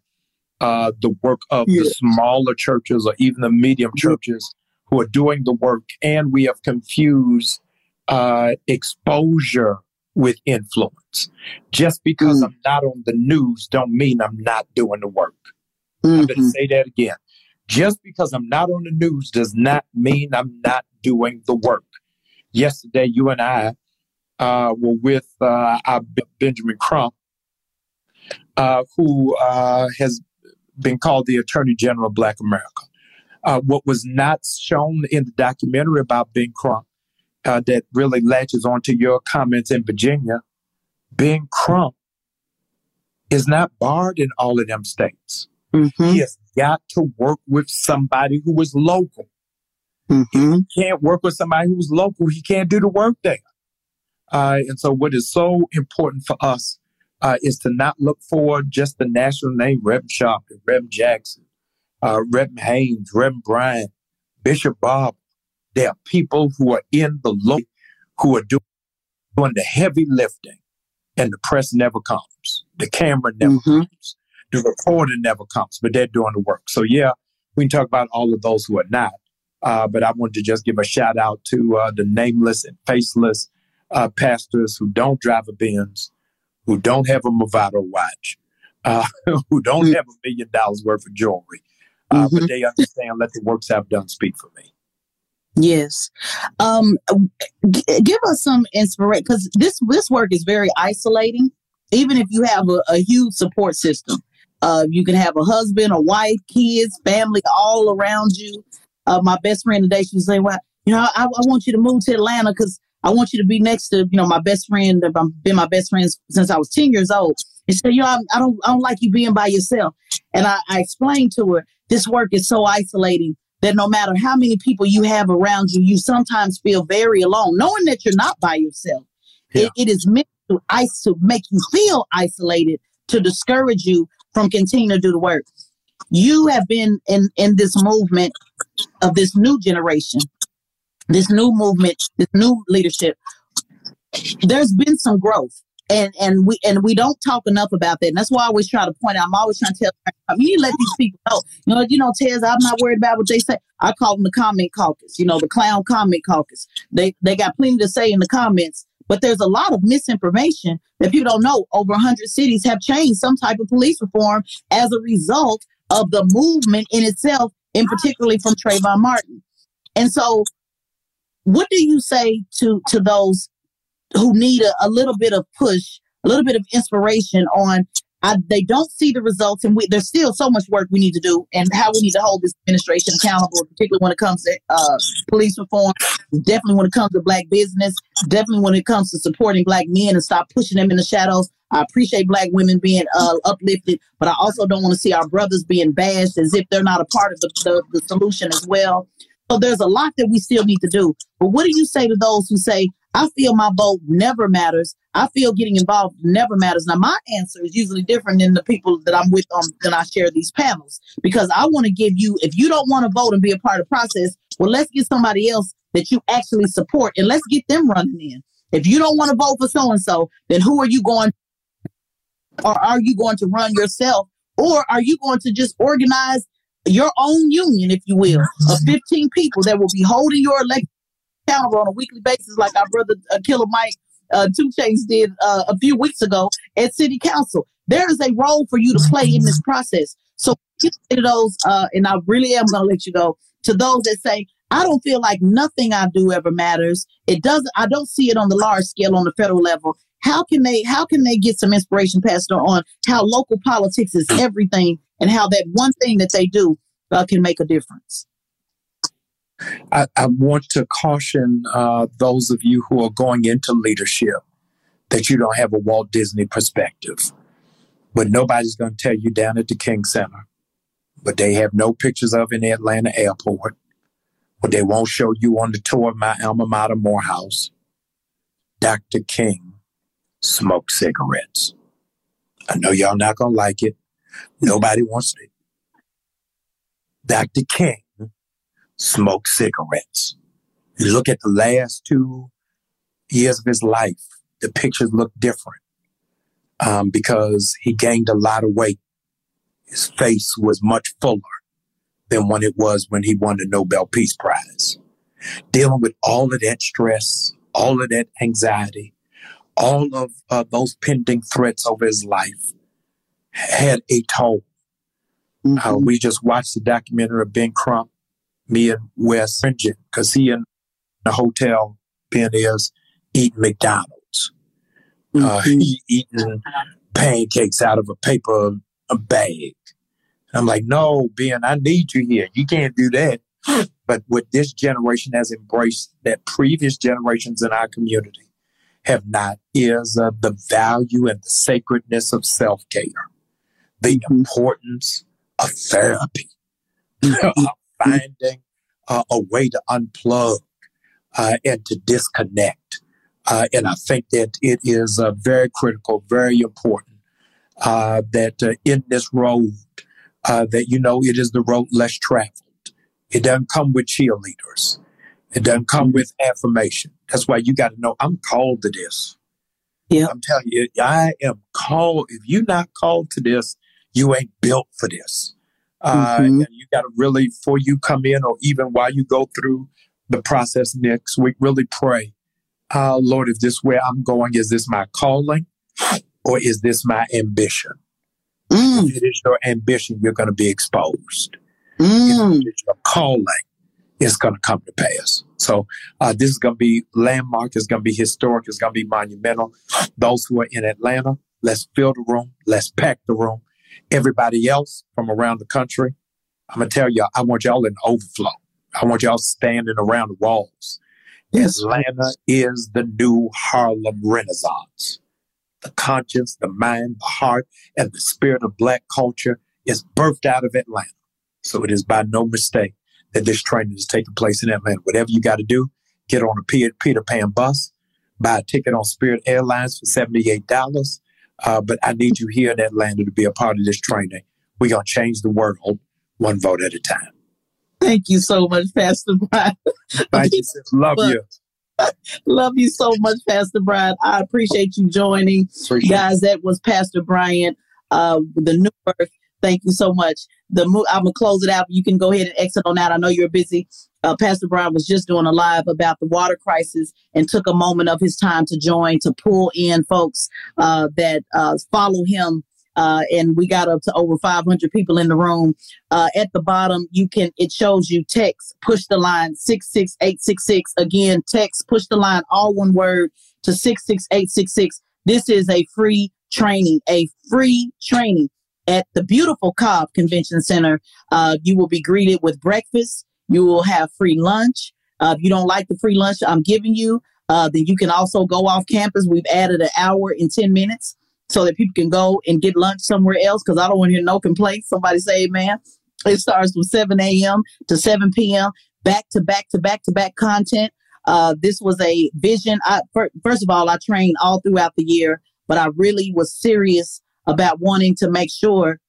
uh, the work of the smaller churches or even the medium churches who are doing the work, and we have confused uh, exposure with influence. Just because mm. I'm not on the news don't mean I'm not doing the work. Mm-hmm. I'm going to say that again. Just because I'm not on the news does not mean I'm not doing the work. Yesterday, you and I uh, were with uh, our Benjamin Crump, uh, who uh, has been called the Attorney General of Black America. Uh, what was not shown in the documentary about Ben Crump uh, that really latches onto your comments in Virginia, Ben Crump is not barred in all of them states. Mm-hmm. He has got to work with somebody who is local. Mm-hmm. He can't work with somebody who's local. He can't do the work there. Uh, and so, what is so important for us uh, is to not look for just the national name, Reb Sharpton, Reb Jackson, uh, Reb Haynes, Reb Bryant, Bishop Bob. There are people who are in the local who are doing, doing the heavy lifting, and the press never comes. The camera never mm-hmm. comes. The reporter never comes, but they're doing the work. So, yeah, we can talk about all of those who are not. Uh, but I wanted to just give a shout out to uh, the nameless and faceless uh, pastors who don't drive a Benz, who don't have a Movado watch, uh, *laughs* who don't mm-hmm. have a million dollars worth of jewelry, uh, mm-hmm. but they understand let the works have done speak for me. Yes, um, g- give us some inspiration because this this work is very isolating. Even if you have a, a huge support system, uh, you can have a husband, a wife, kids, family all around you. Uh, my best friend today, she was saying, "Well, you know, I, I want you to move to Atlanta because I want you to be next to, you know, my best friend. I've been my best friend since I was 10 years old. And she said, you know, I, I don't, I don't like you being by yourself. And I, I explained to her, this work is so isolating that no matter how many people you have around you, you sometimes feel very alone, knowing that you're not by yourself. Yeah. It, it is meant to, ice, to make you feel isolated, to discourage you from continuing to do the work. You have been in, in this movement of this new generation this new movement, this new leadership, there's been some growth. And and we and we don't talk enough about that. And that's why I always try to point out. I'm always trying to tell you need to let these people know. You know, you know, Tez, I'm not worried about what they say. I call them the comment caucus, you know, the clown comment caucus. They they got plenty to say in the comments, but there's a lot of misinformation that people don't know. Over 100 cities have changed some type of police reform as a result of the movement in itself, and particularly from Trayvon Martin. And so what do you say to to those who need a, a little bit of push, a little bit of inspiration on I, they don't see the results, and we, there's still so much work we need to do, and how we need to hold this administration accountable, particularly when it comes to uh, police reform, definitely when it comes to black business, definitely when it comes to supporting black men and stop pushing them in the shadows. I appreciate black women being uh, uplifted, but I also don't want to see our brothers being bashed as if they're not a part of the, the, the solution as well. So there's a lot that we still need to do. But what do you say to those who say, I feel my vote never matters. I feel getting involved never matters. Now, my answer is usually different than the people that I'm with on um, when I share these panels because I want to give you, if you don't want to vote and be a part of the process, well, let's get somebody else that you actually support and let's get them running in. If you don't want to vote for so and so, then who are you going, or are you going to run yourself, or are you going to just organize your own union, if you will, of mm-hmm. 15 people that will be holding your election on a weekly basis, like our brother uh, Killer Mike uh, 2 Chainz did uh, a few weeks ago at City Council. There is a role for you to play in this process. So to those, uh, and I really am going to let you go to those that say, I don't feel like nothing I do ever matters. It doesn't. I don't see it on the large scale on the federal level. How can they? How can they get some inspiration, Pastor, on how local politics is everything and how that one thing that they do uh, can make a difference. I, I want to caution uh, those of you who are going into leadership that you don't have a Walt Disney perspective. But nobody's going to tell you down at the King Center, but they have no pictures of in the Atlanta airport, but they won't show you on the tour of my alma mater, Morehouse. Dr. King smoked cigarettes. I know y'all not going to like it. Nobody wants it. Dr. King smoked cigarettes. You look at the last two years of his life, the pictures look different um, because he gained a lot of weight his face was much fuller than when it was when he won the Nobel Peace Prize. Dealing with all of that stress, all of that anxiety, all of uh, those pending threats over his life had a toll. Uh, mm-hmm. Uh, we just watched the documentary of Ben Crump, me and Wes because he in the hotel, Ben is eating McDonald's. Uh, mm-hmm. Uh, he eating pancakes out of a paper a bag. I'm like, no, Ben, I need you here. You can't do that. *gasps* But what this generation has embraced that previous generations in our community have not is uh, the value and the sacredness of self care, the mm-hmm. importance of therapy, *laughs* finding uh, a way to unplug uh, and to disconnect. Uh, and I think that it is uh, very critical, very important uh, that in this road, that you know it is the road less traveled. It doesn't come with cheerleaders. It doesn't come with affirmation. That's why you got to know I'm called to this. Yeah. I'm telling you, I am called. If you're not called to this, you ain't built for this. Uh, mm-hmm. and you got to really, before you come in or even while you go through the process next week, really pray. Uh, Lord, if this where I'm going, is this my calling or is this my ambition? Mm. If it is your ambition, you're going to be exposed. Mm. If it is your calling, it's going to come to pass. So uh, this is going to be landmark. It's going to be historic. It's going to be monumental. Those who are in Atlanta, let's fill the room. Let's pack the room. Everybody else from around the country, I'm going to tell y'all, I want y'all in overflow. I want y'all standing around the walls. Atlanta is the new Harlem Renaissance. The conscience, the mind, the heart, and the spirit of black culture is birthed out of Atlanta. So it is by no mistake that this training is taking place in Atlanta. Whatever you got to do, get on a Peter Pan bus, buy a ticket on Spirit Airlines for $78. Uh, but I need you here in Atlanta to be a part of this training. We're going to change the world one vote at a time. Thank you so much, Pastor Bryant. *laughs* Thank you. Love you. *laughs* Love you so much, Pastor Bryant. I appreciate you joining. Appreciate Guys, that was Pastor Bryant, uh, the new birth Thank you so much. The mo- I'm gonna close it out. You can go ahead and exit on out. I know you're busy. Uh, Pastor Bryant was just doing a live about the water crisis and took a moment of his time to join to pull in folks uh, that uh, follow him. Uh, and we got up to over 500 people in the room. Uh, at the bottom, you can it shows you text push the line six six eight six six. Again, text push the line all one word to six six eight six six. This is a free training, a free training at the beautiful Cobb Convention Center. Uh, you will be greeted with breakfast. You will have free lunch. Uh, if you don't like the free lunch I'm giving you, uh, then you can also go off campus. We've added an hour and 10 minutes so that people can go and get lunch somewhere else because I don't want to hear no complaints. Somebody say amen. It starts from 7 a.m. to 7 p.m. Back to back to back to back content. Uh, this was a vision. I, first of all, I trained all throughout the year, but I really was serious about wanting to make sure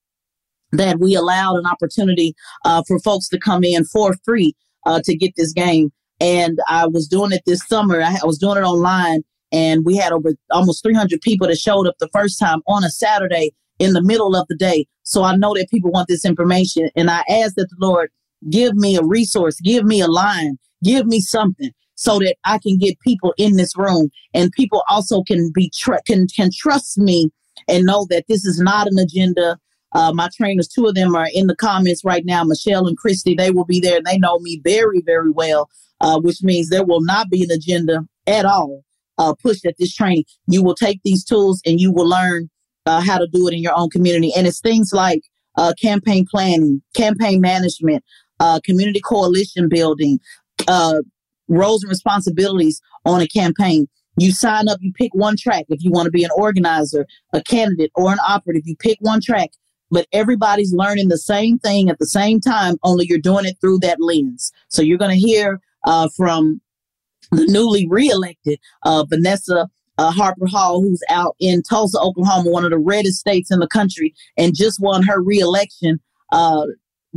that we allowed an opportunity uh, for folks to come in for free uh, to get this game. And I was doing it this summer. I, was doing it online, and we had over almost 300 people that showed up the first time on a Saturday in the middle of the day. So I know that people want this information. And I ask that the Lord give me a resource, give me a line, give me something so that I can get people in this room and people also can be tr- can can trust me and know that this is not an agenda. Uh, my trainers, two of them are in the comments right now, Michelle and Christy. They will be there. They know me very, very well, uh, which means there will not be an agenda at all uh, pushed at this training. You will take these tools and you will learn uh, how to do it in your own community. And it's things like uh, campaign planning, campaign management, uh, community coalition building, roles and responsibilities on a campaign. You sign up, you pick one track. If you want to be an organizer, a candidate, or an operative, you pick one track. But everybody's learning the same thing at the same time, only you're doing it through that lens. So you're going to hear uh, from the newly reelected uh, Vanessa uh, Harper Hall, who's out in Tulsa, Oklahoma, one of the reddest states in the country, and just won her reelection uh,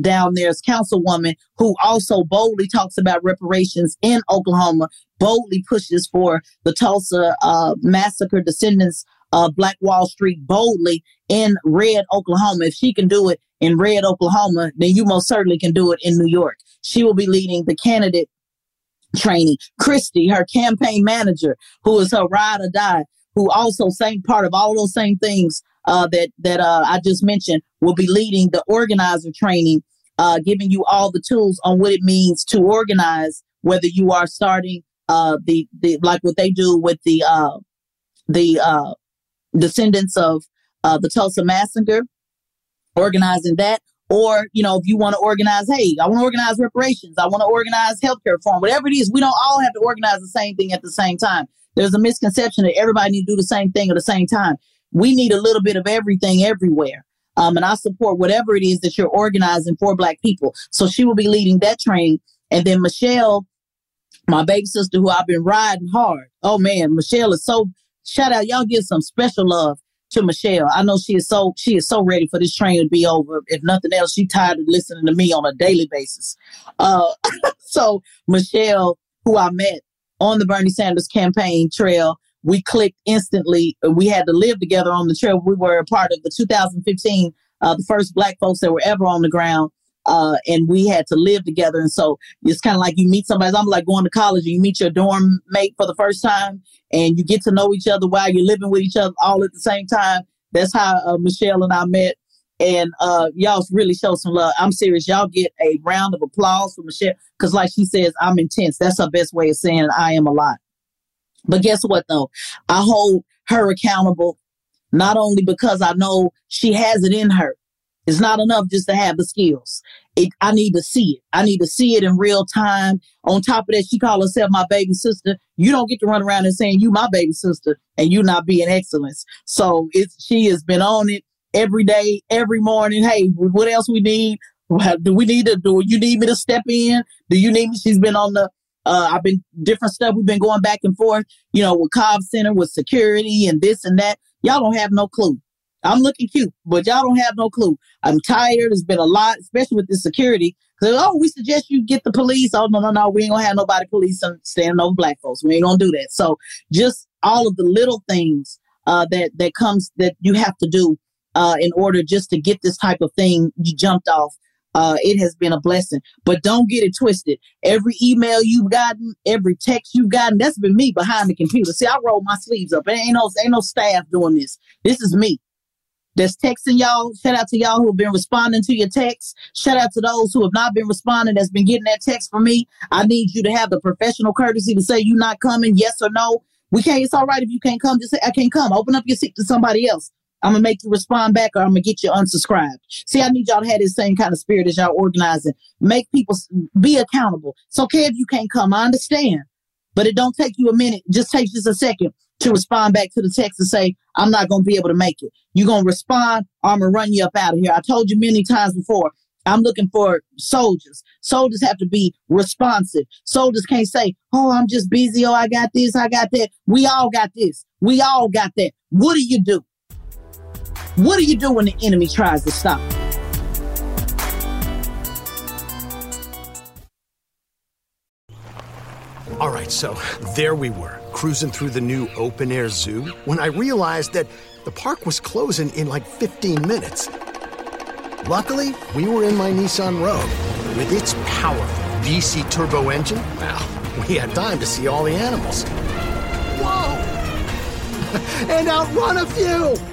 down there as councilwoman who also boldly talks about reparations in Oklahoma, boldly pushes for the Tulsa uh, massacre descendants of Black Wall Street boldly in red Oklahoma. If she can do it in red Oklahoma, then you most certainly can do it in New York. She will be leading the candidate training. Christy, her campaign manager, who is her ride or die, who also same part of all those same things uh, that that uh, I just mentioned, will be leading the organizer training, uh, giving you all the tools on what it means to organize. Whether you are starting uh, the the like what they do with the uh, the uh, descendants of the Tulsa massacre, organizing that, or, you know, if you want to organize, hey, I want to organize reparations, I want to organize healthcare reform, whatever it is, we don't all have to organize the same thing at the same time. There's a misconception that everybody need to do the same thing at the same time. We need a little bit of everything everywhere. Um, and I support whatever it is that you're organizing for Black people. So she will be leading that train. And then Michelle, my baby sister, who I've been riding hard. Oh man, Michelle is so shout out. Y'all give some special love to Michelle. I know she is so she is so ready for this train to be over. If nothing else, she tired of listening to me on a daily basis. Uh, *laughs* so Michelle, who I met on the Bernie Sanders campaign trail, we clicked instantly. We had to live together on the trail. We were a part of the 2015, uh, the first Black folks that were ever on the ground. Uh, and we had to live together. And so it's kind of like you meet somebody. I'm like going to college you meet your dorm mate for the first time and you get to know each other while you're living with each other all at the same time. That's how uh, Michelle and I met. And uh, y'all really show some love. I'm serious. Y'all get a round of applause for Michelle because, like she says, I'm intense. That's her best way of saying I am a lot. But guess what, though? I hold her accountable not only because I know she has it in her, it's not enough just to have the skills. It, I need to see it. I need to see it in real time. On top of that, she called herself my baby sister. You don't get to run around and saying you my baby sister and you not being excellence. So it's she has been on it every day, every morning. Hey, what else we need? Do we need to do? You need me to step in? Do you need me? She's been on the. Uh, I've been different stuff. We've been going back and forth. You know, with Cobb Center, with security and this and that. Y'all don't have no clue. I'm looking cute, but y'all don't have no clue. I'm tired. It's been a lot, especially with the security. Cause oh, we suggest you get the police. Oh no, no, no, we ain't gonna have nobody police standing over black folks. We ain't gonna do that. So just all of the little things uh, that that comes that you have to do uh, in order just to get this type of thing you jumped off. Uh, it has been a blessing, but don't get it twisted. Every email you've gotten, every text you've gotten, that's been me behind the computer. See, I roll my sleeves up. ain't no, ain't no staff doing this. This is me that's texting y'all. Shout out to y'all who have been responding to your texts. Shout out to those who have not been responding that's been getting that text from me. I need you to have the professional courtesy to say you're not coming, yes or no. We can't, it's all right if you can't come. Just say, I can't come. Open up your seat to somebody else. I'm gonna make you respond back or I'm gonna get you unsubscribed. See, I need y'all to have this same kind of spirit as y'all organizing. Make people be accountable. It's okay if you can't come. I understand. But it don't take you a minute. It Just takes just a second to respond back to the text and say, I'm not to be able to make it. You're to respond or I'm to run you up out of here. I told you many times before, I'm looking for soldiers. Soldiers have to be responsive. Soldiers can't say, Oh, I'm just busy. Oh, I got this. I got that. We all got this. We all got that. What do you do? What do you do when the enemy tries to stop? All right, so there we were, cruising through the new open air zoo when I realized that the park was closing in like 15 minutes. Luckily, we were in my Nissan Rogue. With its powerful VC turbo engine, well, we had time to see all the animals. Whoa! *laughs* and outrun a few!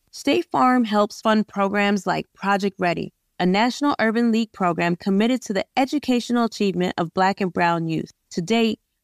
State Farm helps fund programs like Project Ready a National Urban League program committed to the educational achievement of Black and Brown youth. To date,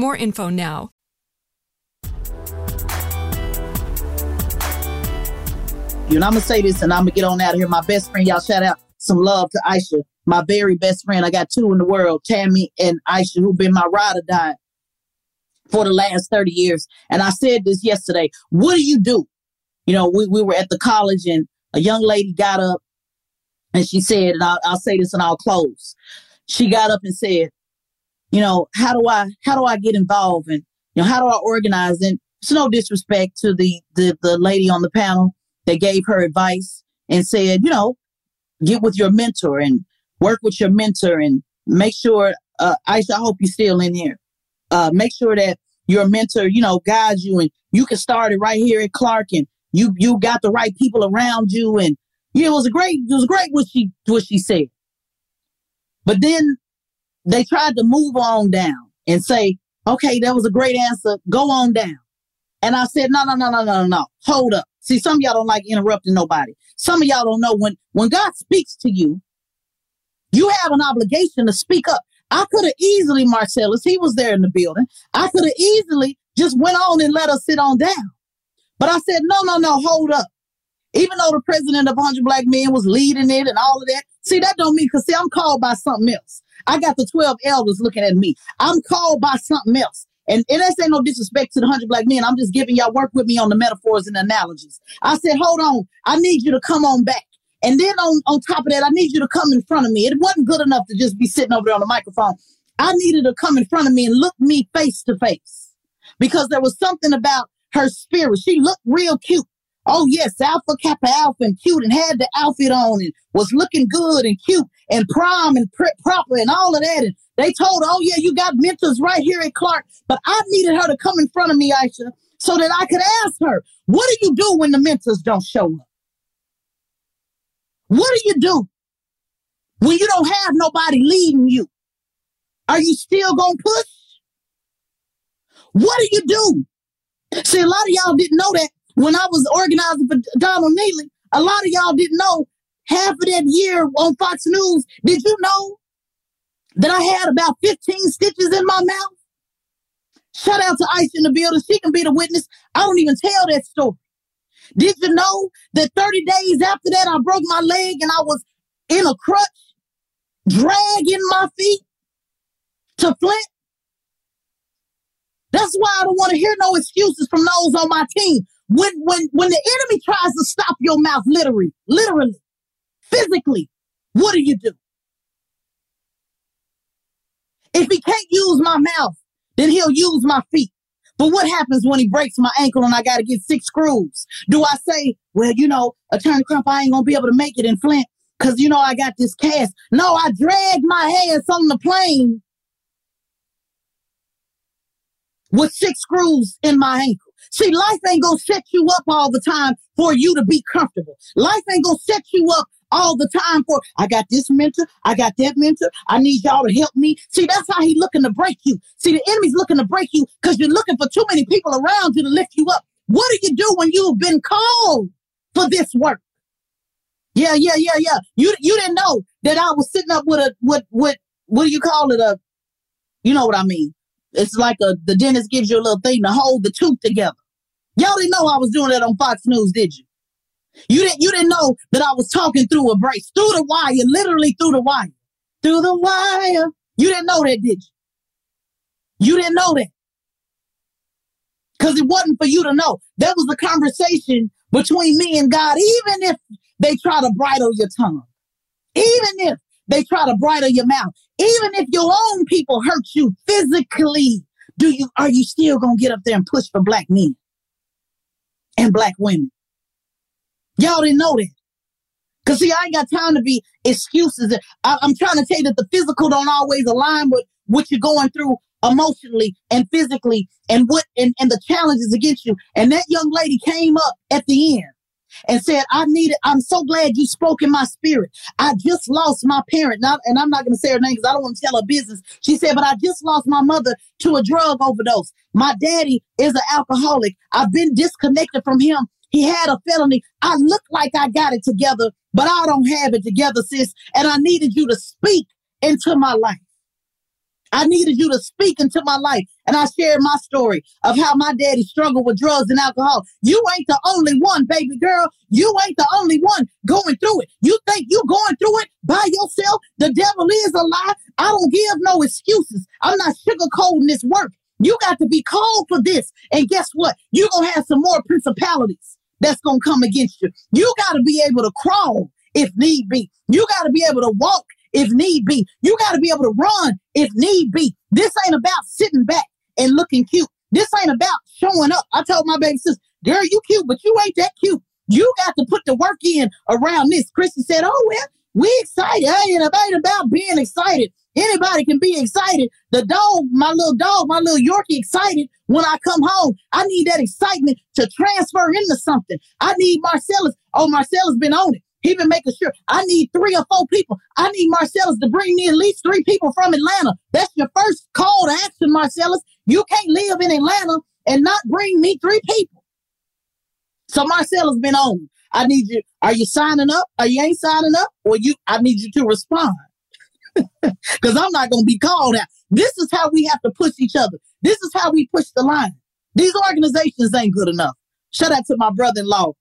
more info now. You and I'm gonna say this, and I'm gonna get on out of here. My best friend, y'all shout out some love to Aisha, my very best friend. I got two in the world, Tammy and Aisha, who've been my ride or die for the last 30 years. And I said this yesterday. What do you do? You know, we, we were at the college and a young lady got up and she said, and I'll, I'll say this and I'll close. She got up and said, you know, how do I how do I get involved and you know how do I organize? And it's no disrespect to the the, the lady on the panel that gave her advice and said, you know, get with your mentor and work with your mentor and make sure uh Aisha, I hope you're still in here. Uh make sure that your mentor, you know, guides you and you can start it right here at Clark and you you got the right people around you and you know, it was a great it was great what she what she said. But then they tried to move on down and say, okay, that was a great answer. Go on down. And I said, no, no, no, no, no, no. Hold up. See, some of y'all don't like interrupting nobody. Some of y'all don't know when, when God speaks to you, you have an obligation to speak up. I could have easily, Marcellus, he was there in the building. I could have easily just went on and let us sit on down. But I said, no, no, no, hold up. Even though the president of 100 Black Men was leading it and all of that, see, that don't mean, because see, I'm called by something else. I got the 12 elders looking at me. I'm called by something else. And, and that's ain't no disrespect to the 100 black men. I'm just giving y'all work with me on the metaphors and analogies. I said, hold on. I need you to come on back. And then on, on top of that, I need you to come in front of me. It wasn't good enough to just be sitting over there on the microphone. I needed to come in front of me and look me face to face because there was something about her spirit. She looked real cute. Oh yes, Alpha Kappa Alpha and cute and had the outfit on and was looking good and cute and prom and proper and all of that. And they told oh yeah, you got mentors right here at Clark. But I needed her to come in front of me, Aisha, so that I could ask her, what do you do when the mentors don't show up? What do you do when you don't have nobody leading you? Are you still gonna push? What do you do? See, a lot of y'all didn't know that when I was organizing for Donald Neely, a lot of y'all didn't know half of that year on Fox News. Did you know that I had about 15 stitches in my mouth? Shout out to Ice in the building. She can be the witness. I don't even tell that story. Did you know that 30 days after that, I broke my leg and I was in a crutch, dragging my feet to Flint? That's why I don't want to hear no excuses from those on my team when when when the enemy tries to stop your mouth literally literally physically what do you do if he can't use my mouth Then he'll use my feet. But what happens when he breaks my ankle and I got to get six screws? Do I say, well, you know, Attorney Crump, I ain't going to be able to make it in Flint because, you know, I got this cast. No, I dragged my ass on the plane with six screws in my ankle. See, life ain't gonna set you up all the time for you to be comfortable. Life ain't gonna set you up all the time for I got this mentor, I got that mentor, I need y'all to help me. See, that's how he looking to break you. See, the enemy's looking to break you because you're looking for too many people around you to lift you up. What do you do when you've been called for this work? Yeah, yeah, yeah, yeah. You you didn't know that I was sitting up with a with with what do you call it? A you know what I mean? It's like a the dentist gives you a little thing to hold the tooth together. Y'all didn't know I was doing that on Fox News, did you? You didn't you didn't know that I was talking through a brace, through the wire, literally through the wire. Through the wire. You didn't know that, did you? You didn't know that. Because it wasn't for you to know. That was a conversation between me and God, even if they try to bridle your tongue. Even if they try to bridle your mouth. Even if your own people hurt you physically, do you are you still gonna get up there and push for black men and black women? Y'all didn't know that. Cause see, I ain't got time to be excuses. I, I'm trying to tell you that the physical don't always align with what you're going through emotionally and physically and what and, and the challenges against you. And that young lady came up at the end and said, I need it. I'm so glad you spoke in my spirit. I just lost my parent. And I'm not going to say her name because I don't want to tell her business. She said, but I just lost my mother to a drug overdose. My daddy is an alcoholic. I've been disconnected from him. He had a felony. I look like I got it together, but I don't have it together, sis. And I needed you to speak into my life. I needed you to speak into my life. And I shared my story of how my daddy struggled with drugs and alcohol. You ain't the only one, baby girl. You ain't the only one going through it. You think you going through it by yourself? The devil is a lie. I don't give no excuses. I'm not sugarcoating this work. You got to be called for this. And guess what? You're going to have some more principalities that's going to come against you. You got to be able to crawl if need be. You got to be able to walk if need be. You got to be able to run if need be. This ain't about sitting back and looking cute. This ain't about showing up. I told my baby sister, girl, you cute, but you ain't that cute. You got to put the work in around this. Chrissy said, oh, well, we excited. I ain't about being excited. Anybody can be excited. The dog, my little dog, my little Yorkie excited when I come home. I need that excitement to transfer into something. I need Marcellus. Oh, Marcellus been on it. He been making sure I need three or four people. I need Marcellus to bring me at least three people from Atlanta. That's your first call to action, Marcellus. You can't live in Atlanta and not bring me three people. So Marcellus been on. I need you. Are you signing up? Are you ain't signing up? Or you? I need you to respond *laughs* because I'm not gonna be called out. This is how we have to push each other. This is how we push the line. These organizations ain't good enough. Shout out to my brother-in-law,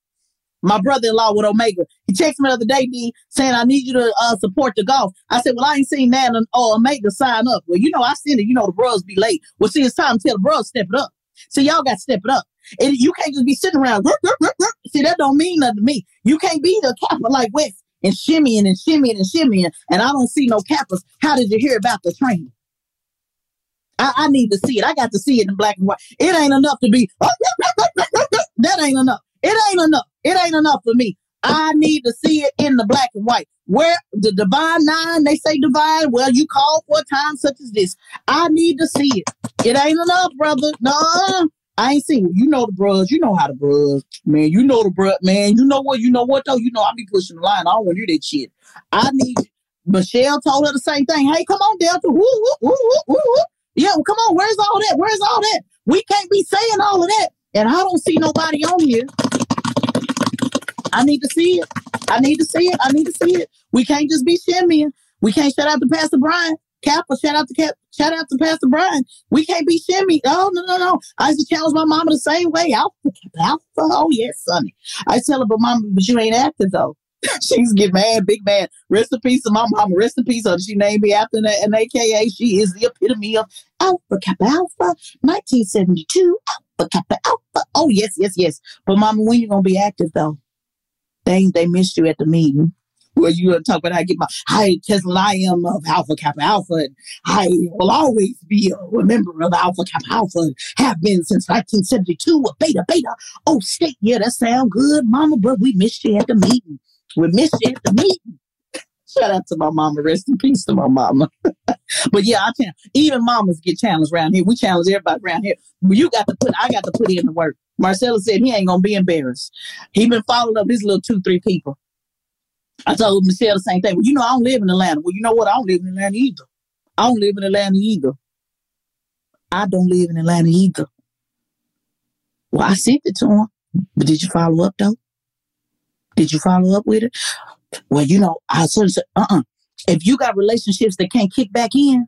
my brother-in-law with Omega. He texted me the other day, D, saying, I need you to uh, support the golf. I said, well, I ain't seen that on oh, Omega sign up. Well, you know, I seen it. You know, the bros be late. Well, see, it's time to tell the bros step it up. So y'all got to step it up. And you can't just be sitting around. See, that don't mean nothing to me. You can't be the Kappa like West and shimmying and shimmying and shimmying, and I don't see no Kappas. How did you hear about the training? I, I, need to see it. I got to see it in black and white. It ain't enough to be. *laughs* that ain't enough. It ain't enough. It ain't enough for me. I need to see it in the black and white. Where the divine nine, they say divine. Well, you call for a time such as this. I need to see it. It ain't enough, brother. No, I ain't seen. it. You know the bros. You know how the bros, man. You know the bro, man. You know what? You know what though? You know I be pushing the line. I don't want to hear that shit. I need. Michelle told her the same thing. Hey, come on, Delta. Woo, woo, woo, woo, woo. Yeah, well, come on. Where's all that? Where's all that? We can't be saying all of that. And I don't see nobody on here. I need to see it. I need to see it. I need to see it. We can't just be shimmying. We can't shout out to Pastor Bryant. Kappa, shout out to Cap, shout out to Pastor Bryant. We can't be shimmy. Oh no, no, no. I used to challenge my mama the same way. Alpha, alpha. Oh yes, sonny. I tell her, but mama, but you ain't active though. *laughs* She's get mad, big mad. Rest in peace to my mama. Rest in peace. She named me after an AKA. She is the epitome of Alpha Kappa Alpha, 1972. Alpha Kappa Alpha. Oh yes, yes, yes. But mama, when you gonna be active though? They they missed you at the meeting. Well, you talk about how I get my I Tesla I am of Alpha Kappa Alpha and I will always be a member of Alpha Kappa Alpha and have been since 1972 a beta beta. Oh state, yeah, that sound good, mama, but we missed you at the meeting. We missed you at the meeting. Shout out to my mama. Rest in peace to my mama. *laughs* but yeah, I can even mamas get challenged around here. We challenge everybody around here. You got to put I got to put in the work. Marcellus said he ain't gonna be embarrassed. He been following up his little two, three people. I told Michelle the same thing. Well, you know, I don't live in Atlanta. Well, you know what? I don't live in Atlanta either. I don't live in Atlanta either. I don't live in Atlanta either. Well, I sent it to him. But did you follow up though? Did you follow up with it? Well, you know, I said, uh-uh. If you got relationships that can't kick back in,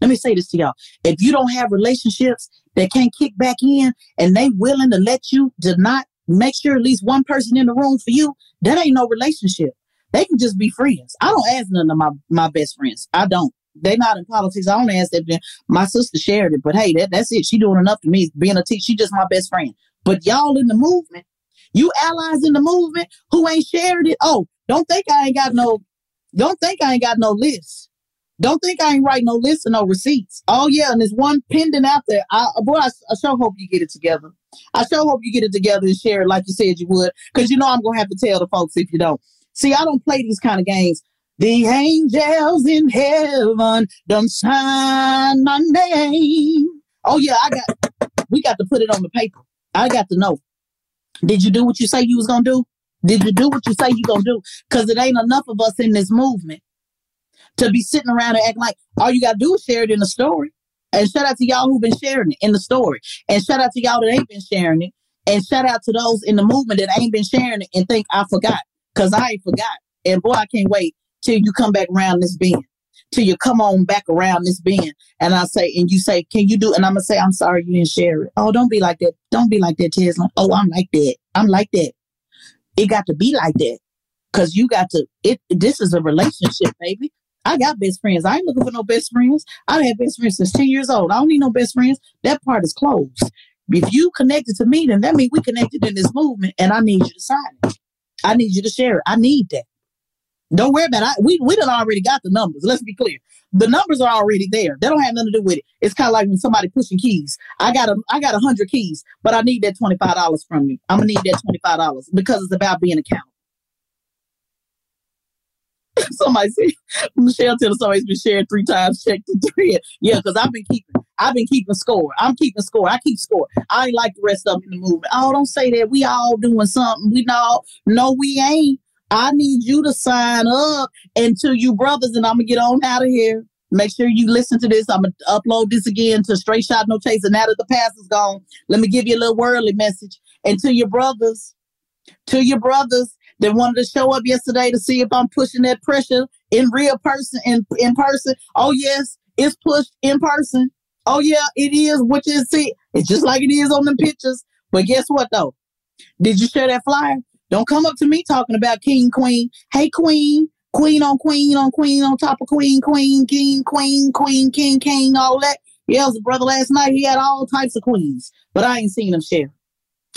let me say this to y'all. If you don't have relationships that can't kick back in and they willing to let you to not make sure at least one person in the room for you, that ain't no relationship. They can just be friends. I don't ask none of my, my best friends. I don't. They're not in politics. I don't ask them. My sister shared it, but hey, that, that's it. She doing enough to me. Being a teacher, she just my best friend. But y'all in the movement, you allies in the movement who ain't shared it. Oh, don't think I ain't got no, don't think I ain't got no list. Don't think I ain't writing no list and no receipts. Oh yeah, and there's one pending out there. I uh, boy, I, I sure hope you get it together. I sure hope you get it together and share it like you said you would, because you know I'm gonna have to tell the folks if you don't. See, I don't play these kind of games. The angels in heaven done sign my name. Oh yeah, I got. We got to put it on the paper. I got to know. Did you do what you say you was gonna do? Did you do what you say you gonna do? Because it ain't enough of us in this movement to be sitting around and acting like all you gotta do is share it in the story. And shout out to y'all who've been sharing it in the story. And shout out to y'all that ain't been sharing it. And shout out to those in the movement that ain't been sharing it and think I forgot. Cause I ain't forgot. And boy, I can't wait till you come back around this bend. Till you come on back around this bend. And I say, and you say, can you do? And I'm gonna say, I'm sorry you didn't share it. Oh, don't be like that. Don't be like that, Tezlyn. Oh, I'm like that. I'm like that. It got to be like that. Cause you got to, it, this is a relationship, baby. I got best friends. I ain't looking for no best friends. I had best friends since 10 years old. I don't need no best friends. That part is closed. If you connected to me, then that means we connected in this movement and I need you to sign it. I need you to share it. I need that. Don't worry about it. I, we, we done already got the numbers. Let's be clear. The numbers are already there. They don't have nothing to do with it. It's kind of like when somebody pushing keys. I got a I got a hundred keys, but I need that twenty five dollars from you. I'm gonna need that twenty five dollars because it's about being accountable. *laughs* somebody said Michelle Taylor somebody's been sharing three times, check the thread. Yeah, because I've been keeping I've been keeping score. I'm keeping score. I keep score. I ain't like the rest of them in the movement. Oh, don't say that. We all doing something. We know no, we ain't. I need you to sign up and to you brothers, and I'm gonna get on out of here. Make sure you listen to this. I'm gonna upload this again to Straight Shot No Chaser. Now that the past is gone, let me give you a little worldly message. And to your brothers, to your brothers, that wanted to show up yesterday to see if I'm pushing that pressure in real person in, in person. Oh yes, it's pushed in person. Oh yeah, it is what you see. It's just like it is on the pictures. But guess what though? Did you share that flyer? Don't come up to me talking about king, queen. Hey queen, queen on queen on queen on top of queen, queen, king, queen, queen, king, king, all that. Yeah, was a brother last night. He had all types of queens, but I ain't seen him share.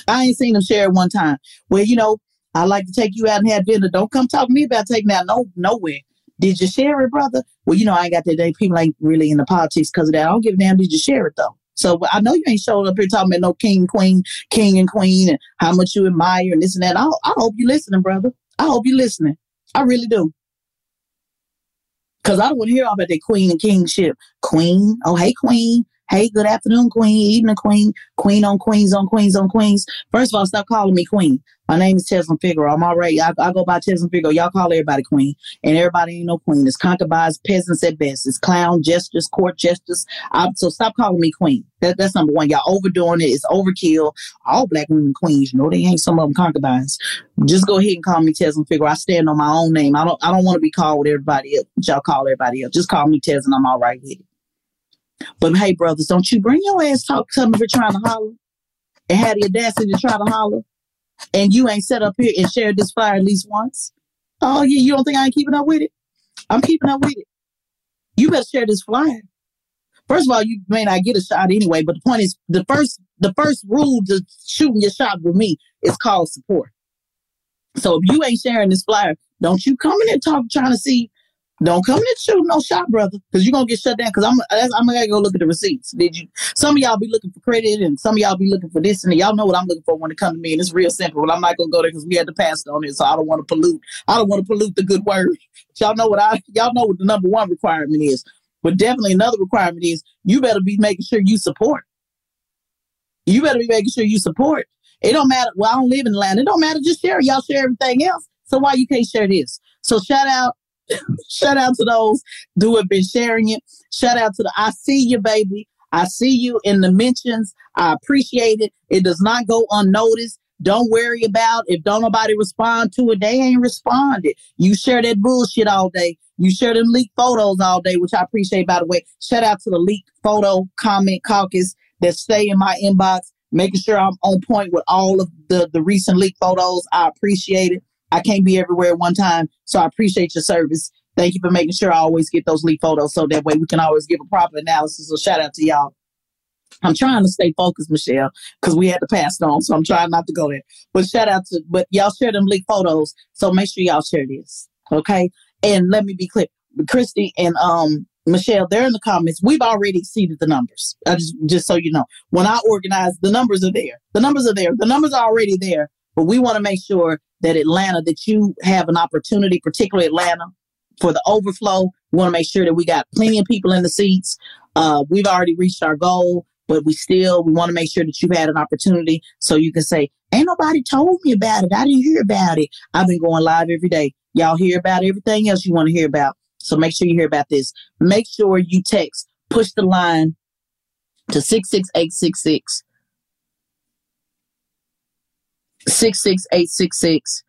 I ain't seen him share one time. Well, you know, I like to take you out and have dinner. Don't come talk to me about taking out no nowhere. Did you share it, brother? Well, you know, I ain't got that day. People ain't really in the politics because of that. I don't give a damn. Did you share it though? So I know you ain't showing up here talking about no king, queen, king and queen and how much you admire and this and that. I, I hope you listening, brother. I hope you listening. I really do. Cause I don't want to hear all about that queen and kingship. Queen, oh hey queen, Hey, good afternoon, Queen. Evening, Queen. Queen on Queens on Queens on Queens. First of all, stop calling me Queen. My name is Tezlyn Figaro. I'm already, I, I go by Tezlyn Figaro. Y'all call everybody Queen. And everybody ain't no Queen. It's concubines, peasants at best. It's clown gestures, court gestures. I, so stop calling me Queen. That, that's number one. Y'all overdoing it. It's overkill. All black women queens. You know, they ain't some of them concubines. Just go ahead and call me Tezlyn Figaro. I stand on my own name. I don't, I don't want to be called with everybody else. Y'all call everybody else. Just call me and I'm all right with it. But hey, brothers, don't you bring your ass talk to me for trying to holler and have the audacity to try to holler. And you ain't set up here and shared this flyer at least once. Oh yeah, you don't think I ain't keeping up with it? I'm keeping up with it. You better share this flyer. First of all, you may not get a shot anyway, but the point is the first the first rule to shooting your shot with me is called support. So if you ain't sharing this flyer, don't you come in and talk trying to see. Don't come in and shoot no shot, brother, because you're gonna get shut down. Because I'm I'm gonna go look at the receipts. Did you? Some of y'all be looking for credit, and some of y'all be looking for this, and y'all know what I'm looking for when it comes to me. And it's real simple. But I'm not gonna go there because we had to pass on it, so I don't want to pollute. I don't want to pollute the good word. *laughs* y'all know what I y'all know what the number one requirement is. But definitely another requirement is you better be making sure you support. You better be making sure you support. It don't matter. Well, I don't live in Atlanta. It don't matter. Just share. Y'all share everything else. So why you can't share this? So shout out, shout out to those who have been sharing it. Shout out to the I see you, baby. I see you in the mentions. I appreciate it. It does not go unnoticed. Don't worry about if don't nobody respond to it. They ain't responded. You share that bullshit all day. You share them leaked photos all day, which I appreciate, by the way. Shout out to the leaked photo comment caucus that stay in my inbox, making sure I'm on point with all of the, the recent leaked photos. I appreciate it. I can't be everywhere at one time, so I appreciate your service. Thank you for making sure I always get those leaked photos so that way we can always give a proper analysis. So shout out to y'all. I'm trying to stay focused, Michelle, because we had to pass on, so I'm trying not to go there. But shout out to, but y'all share them leak photos, so make sure y'all share this, okay? And let me be clear, Christy and um Michelle, they're in the comments. We've already exceeded the numbers. I just just so you know, when I organize, the numbers are there. The numbers are there. The numbers are already there. But we want to make sure that Atlanta, that you have an opportunity, particularly Atlanta, for the overflow. We want to make sure that we got plenty of people in the seats. Uh, we've already reached our goal, but we still we want to make sure that you've had an opportunity so you can say, "Ain't nobody told me about it. I didn't hear about it. I've been going live every day. Y'all hear about everything else you want to hear about. So make sure you hear about this. Make sure you text push the line to six six eight six six 66866.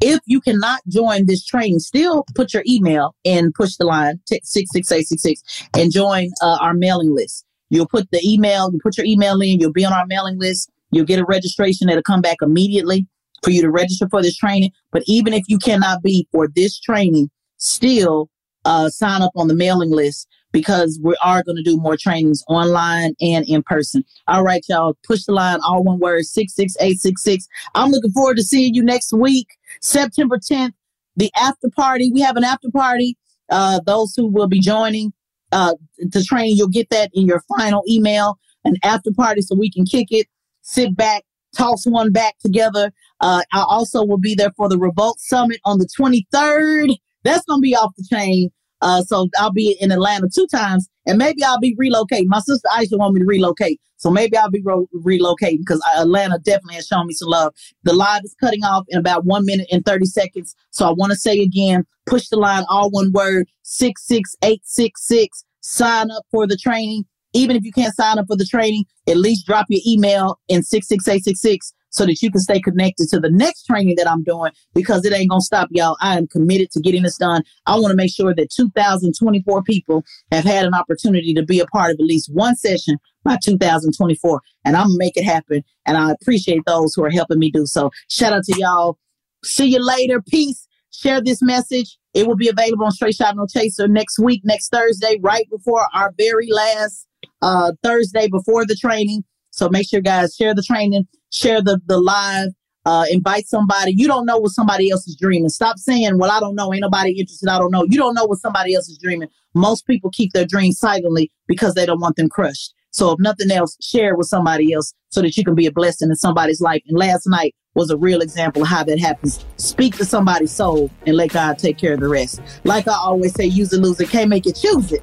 If you cannot join this training, still put your email and push the line 66866 and join uh, our mailing list. You'll put the email, you put your email in, you'll be on our mailing list. You'll get a registration that'll come back immediately for you to register for this training. But even if you cannot be for this training, still uh, sign up on the mailing list because we are going to do more trainings online and in person. All right, y'all, push the line, all one word, 66866. I'm looking forward to seeing you next week, September 10th, the after party. We have an after party. Uh, those who will be joining uh, the training, you'll get that in your final email, an after party so we can kick it, sit back, toss one back together. Uh, I also will be there for the Revolt Summit on the 23rd. That's going to be off the chain. Uh, so I'll be in Atlanta two times, and maybe I'll be relocating. My sister Aisha want me to relocate, so maybe I'll be ro- relocating because Atlanta definitely has shown me some love. The live is cutting off in about one minute and thirty seconds, so I want to say again: push the line, all one word, six six eight six six. Sign up for the training. Even if you can't sign up for the training, at least drop your email in six six eight six six so that you can stay connected to the next training that I'm doing because it ain't going to stop y'all. I am committed to getting this done. I want to make sure that 2,024 people have had an opportunity to be a part of at least one session by 2024. And I'm going to make it happen. And I appreciate those who are helping me do so. Shout out to y'all. See you later. Peace. Share this message. It will be available on Straight Shot No Chaser next week, next Thursday, right before our very last uh, Thursday before the training. So make sure guys share the training, share the, the live, uh, invite somebody. You don't know what somebody else is dreaming. Stop saying, well, I don't know. Ain't nobody interested. I don't know. You don't know what somebody else is dreaming. Most people keep their dreams silently because they don't want them crushed. So if nothing else, share with somebody else so that you can be a blessing in somebody's life. And last night was a real example of how that happens. Speak to somebody's soul and let God take care of the rest. Like I always say, use it, lose it, can't make it, choose it.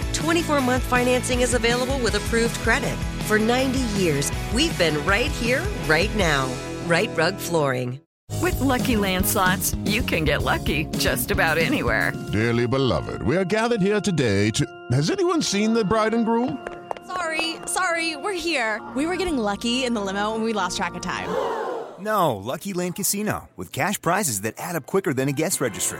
24 month financing is available with approved credit. For 90 years, we've been right here, right now. Rite Rug Flooring. With LuckyLand Slots, you can get lucky just about anywhere. Dearly beloved, we are gathered here today to. Has anyone seen the bride and groom? Sorry, sorry, we're here. We were getting lucky in the limo and we lost track of time. No, Lucky Land Casino, with cash prizes that add up quicker than a guest registry.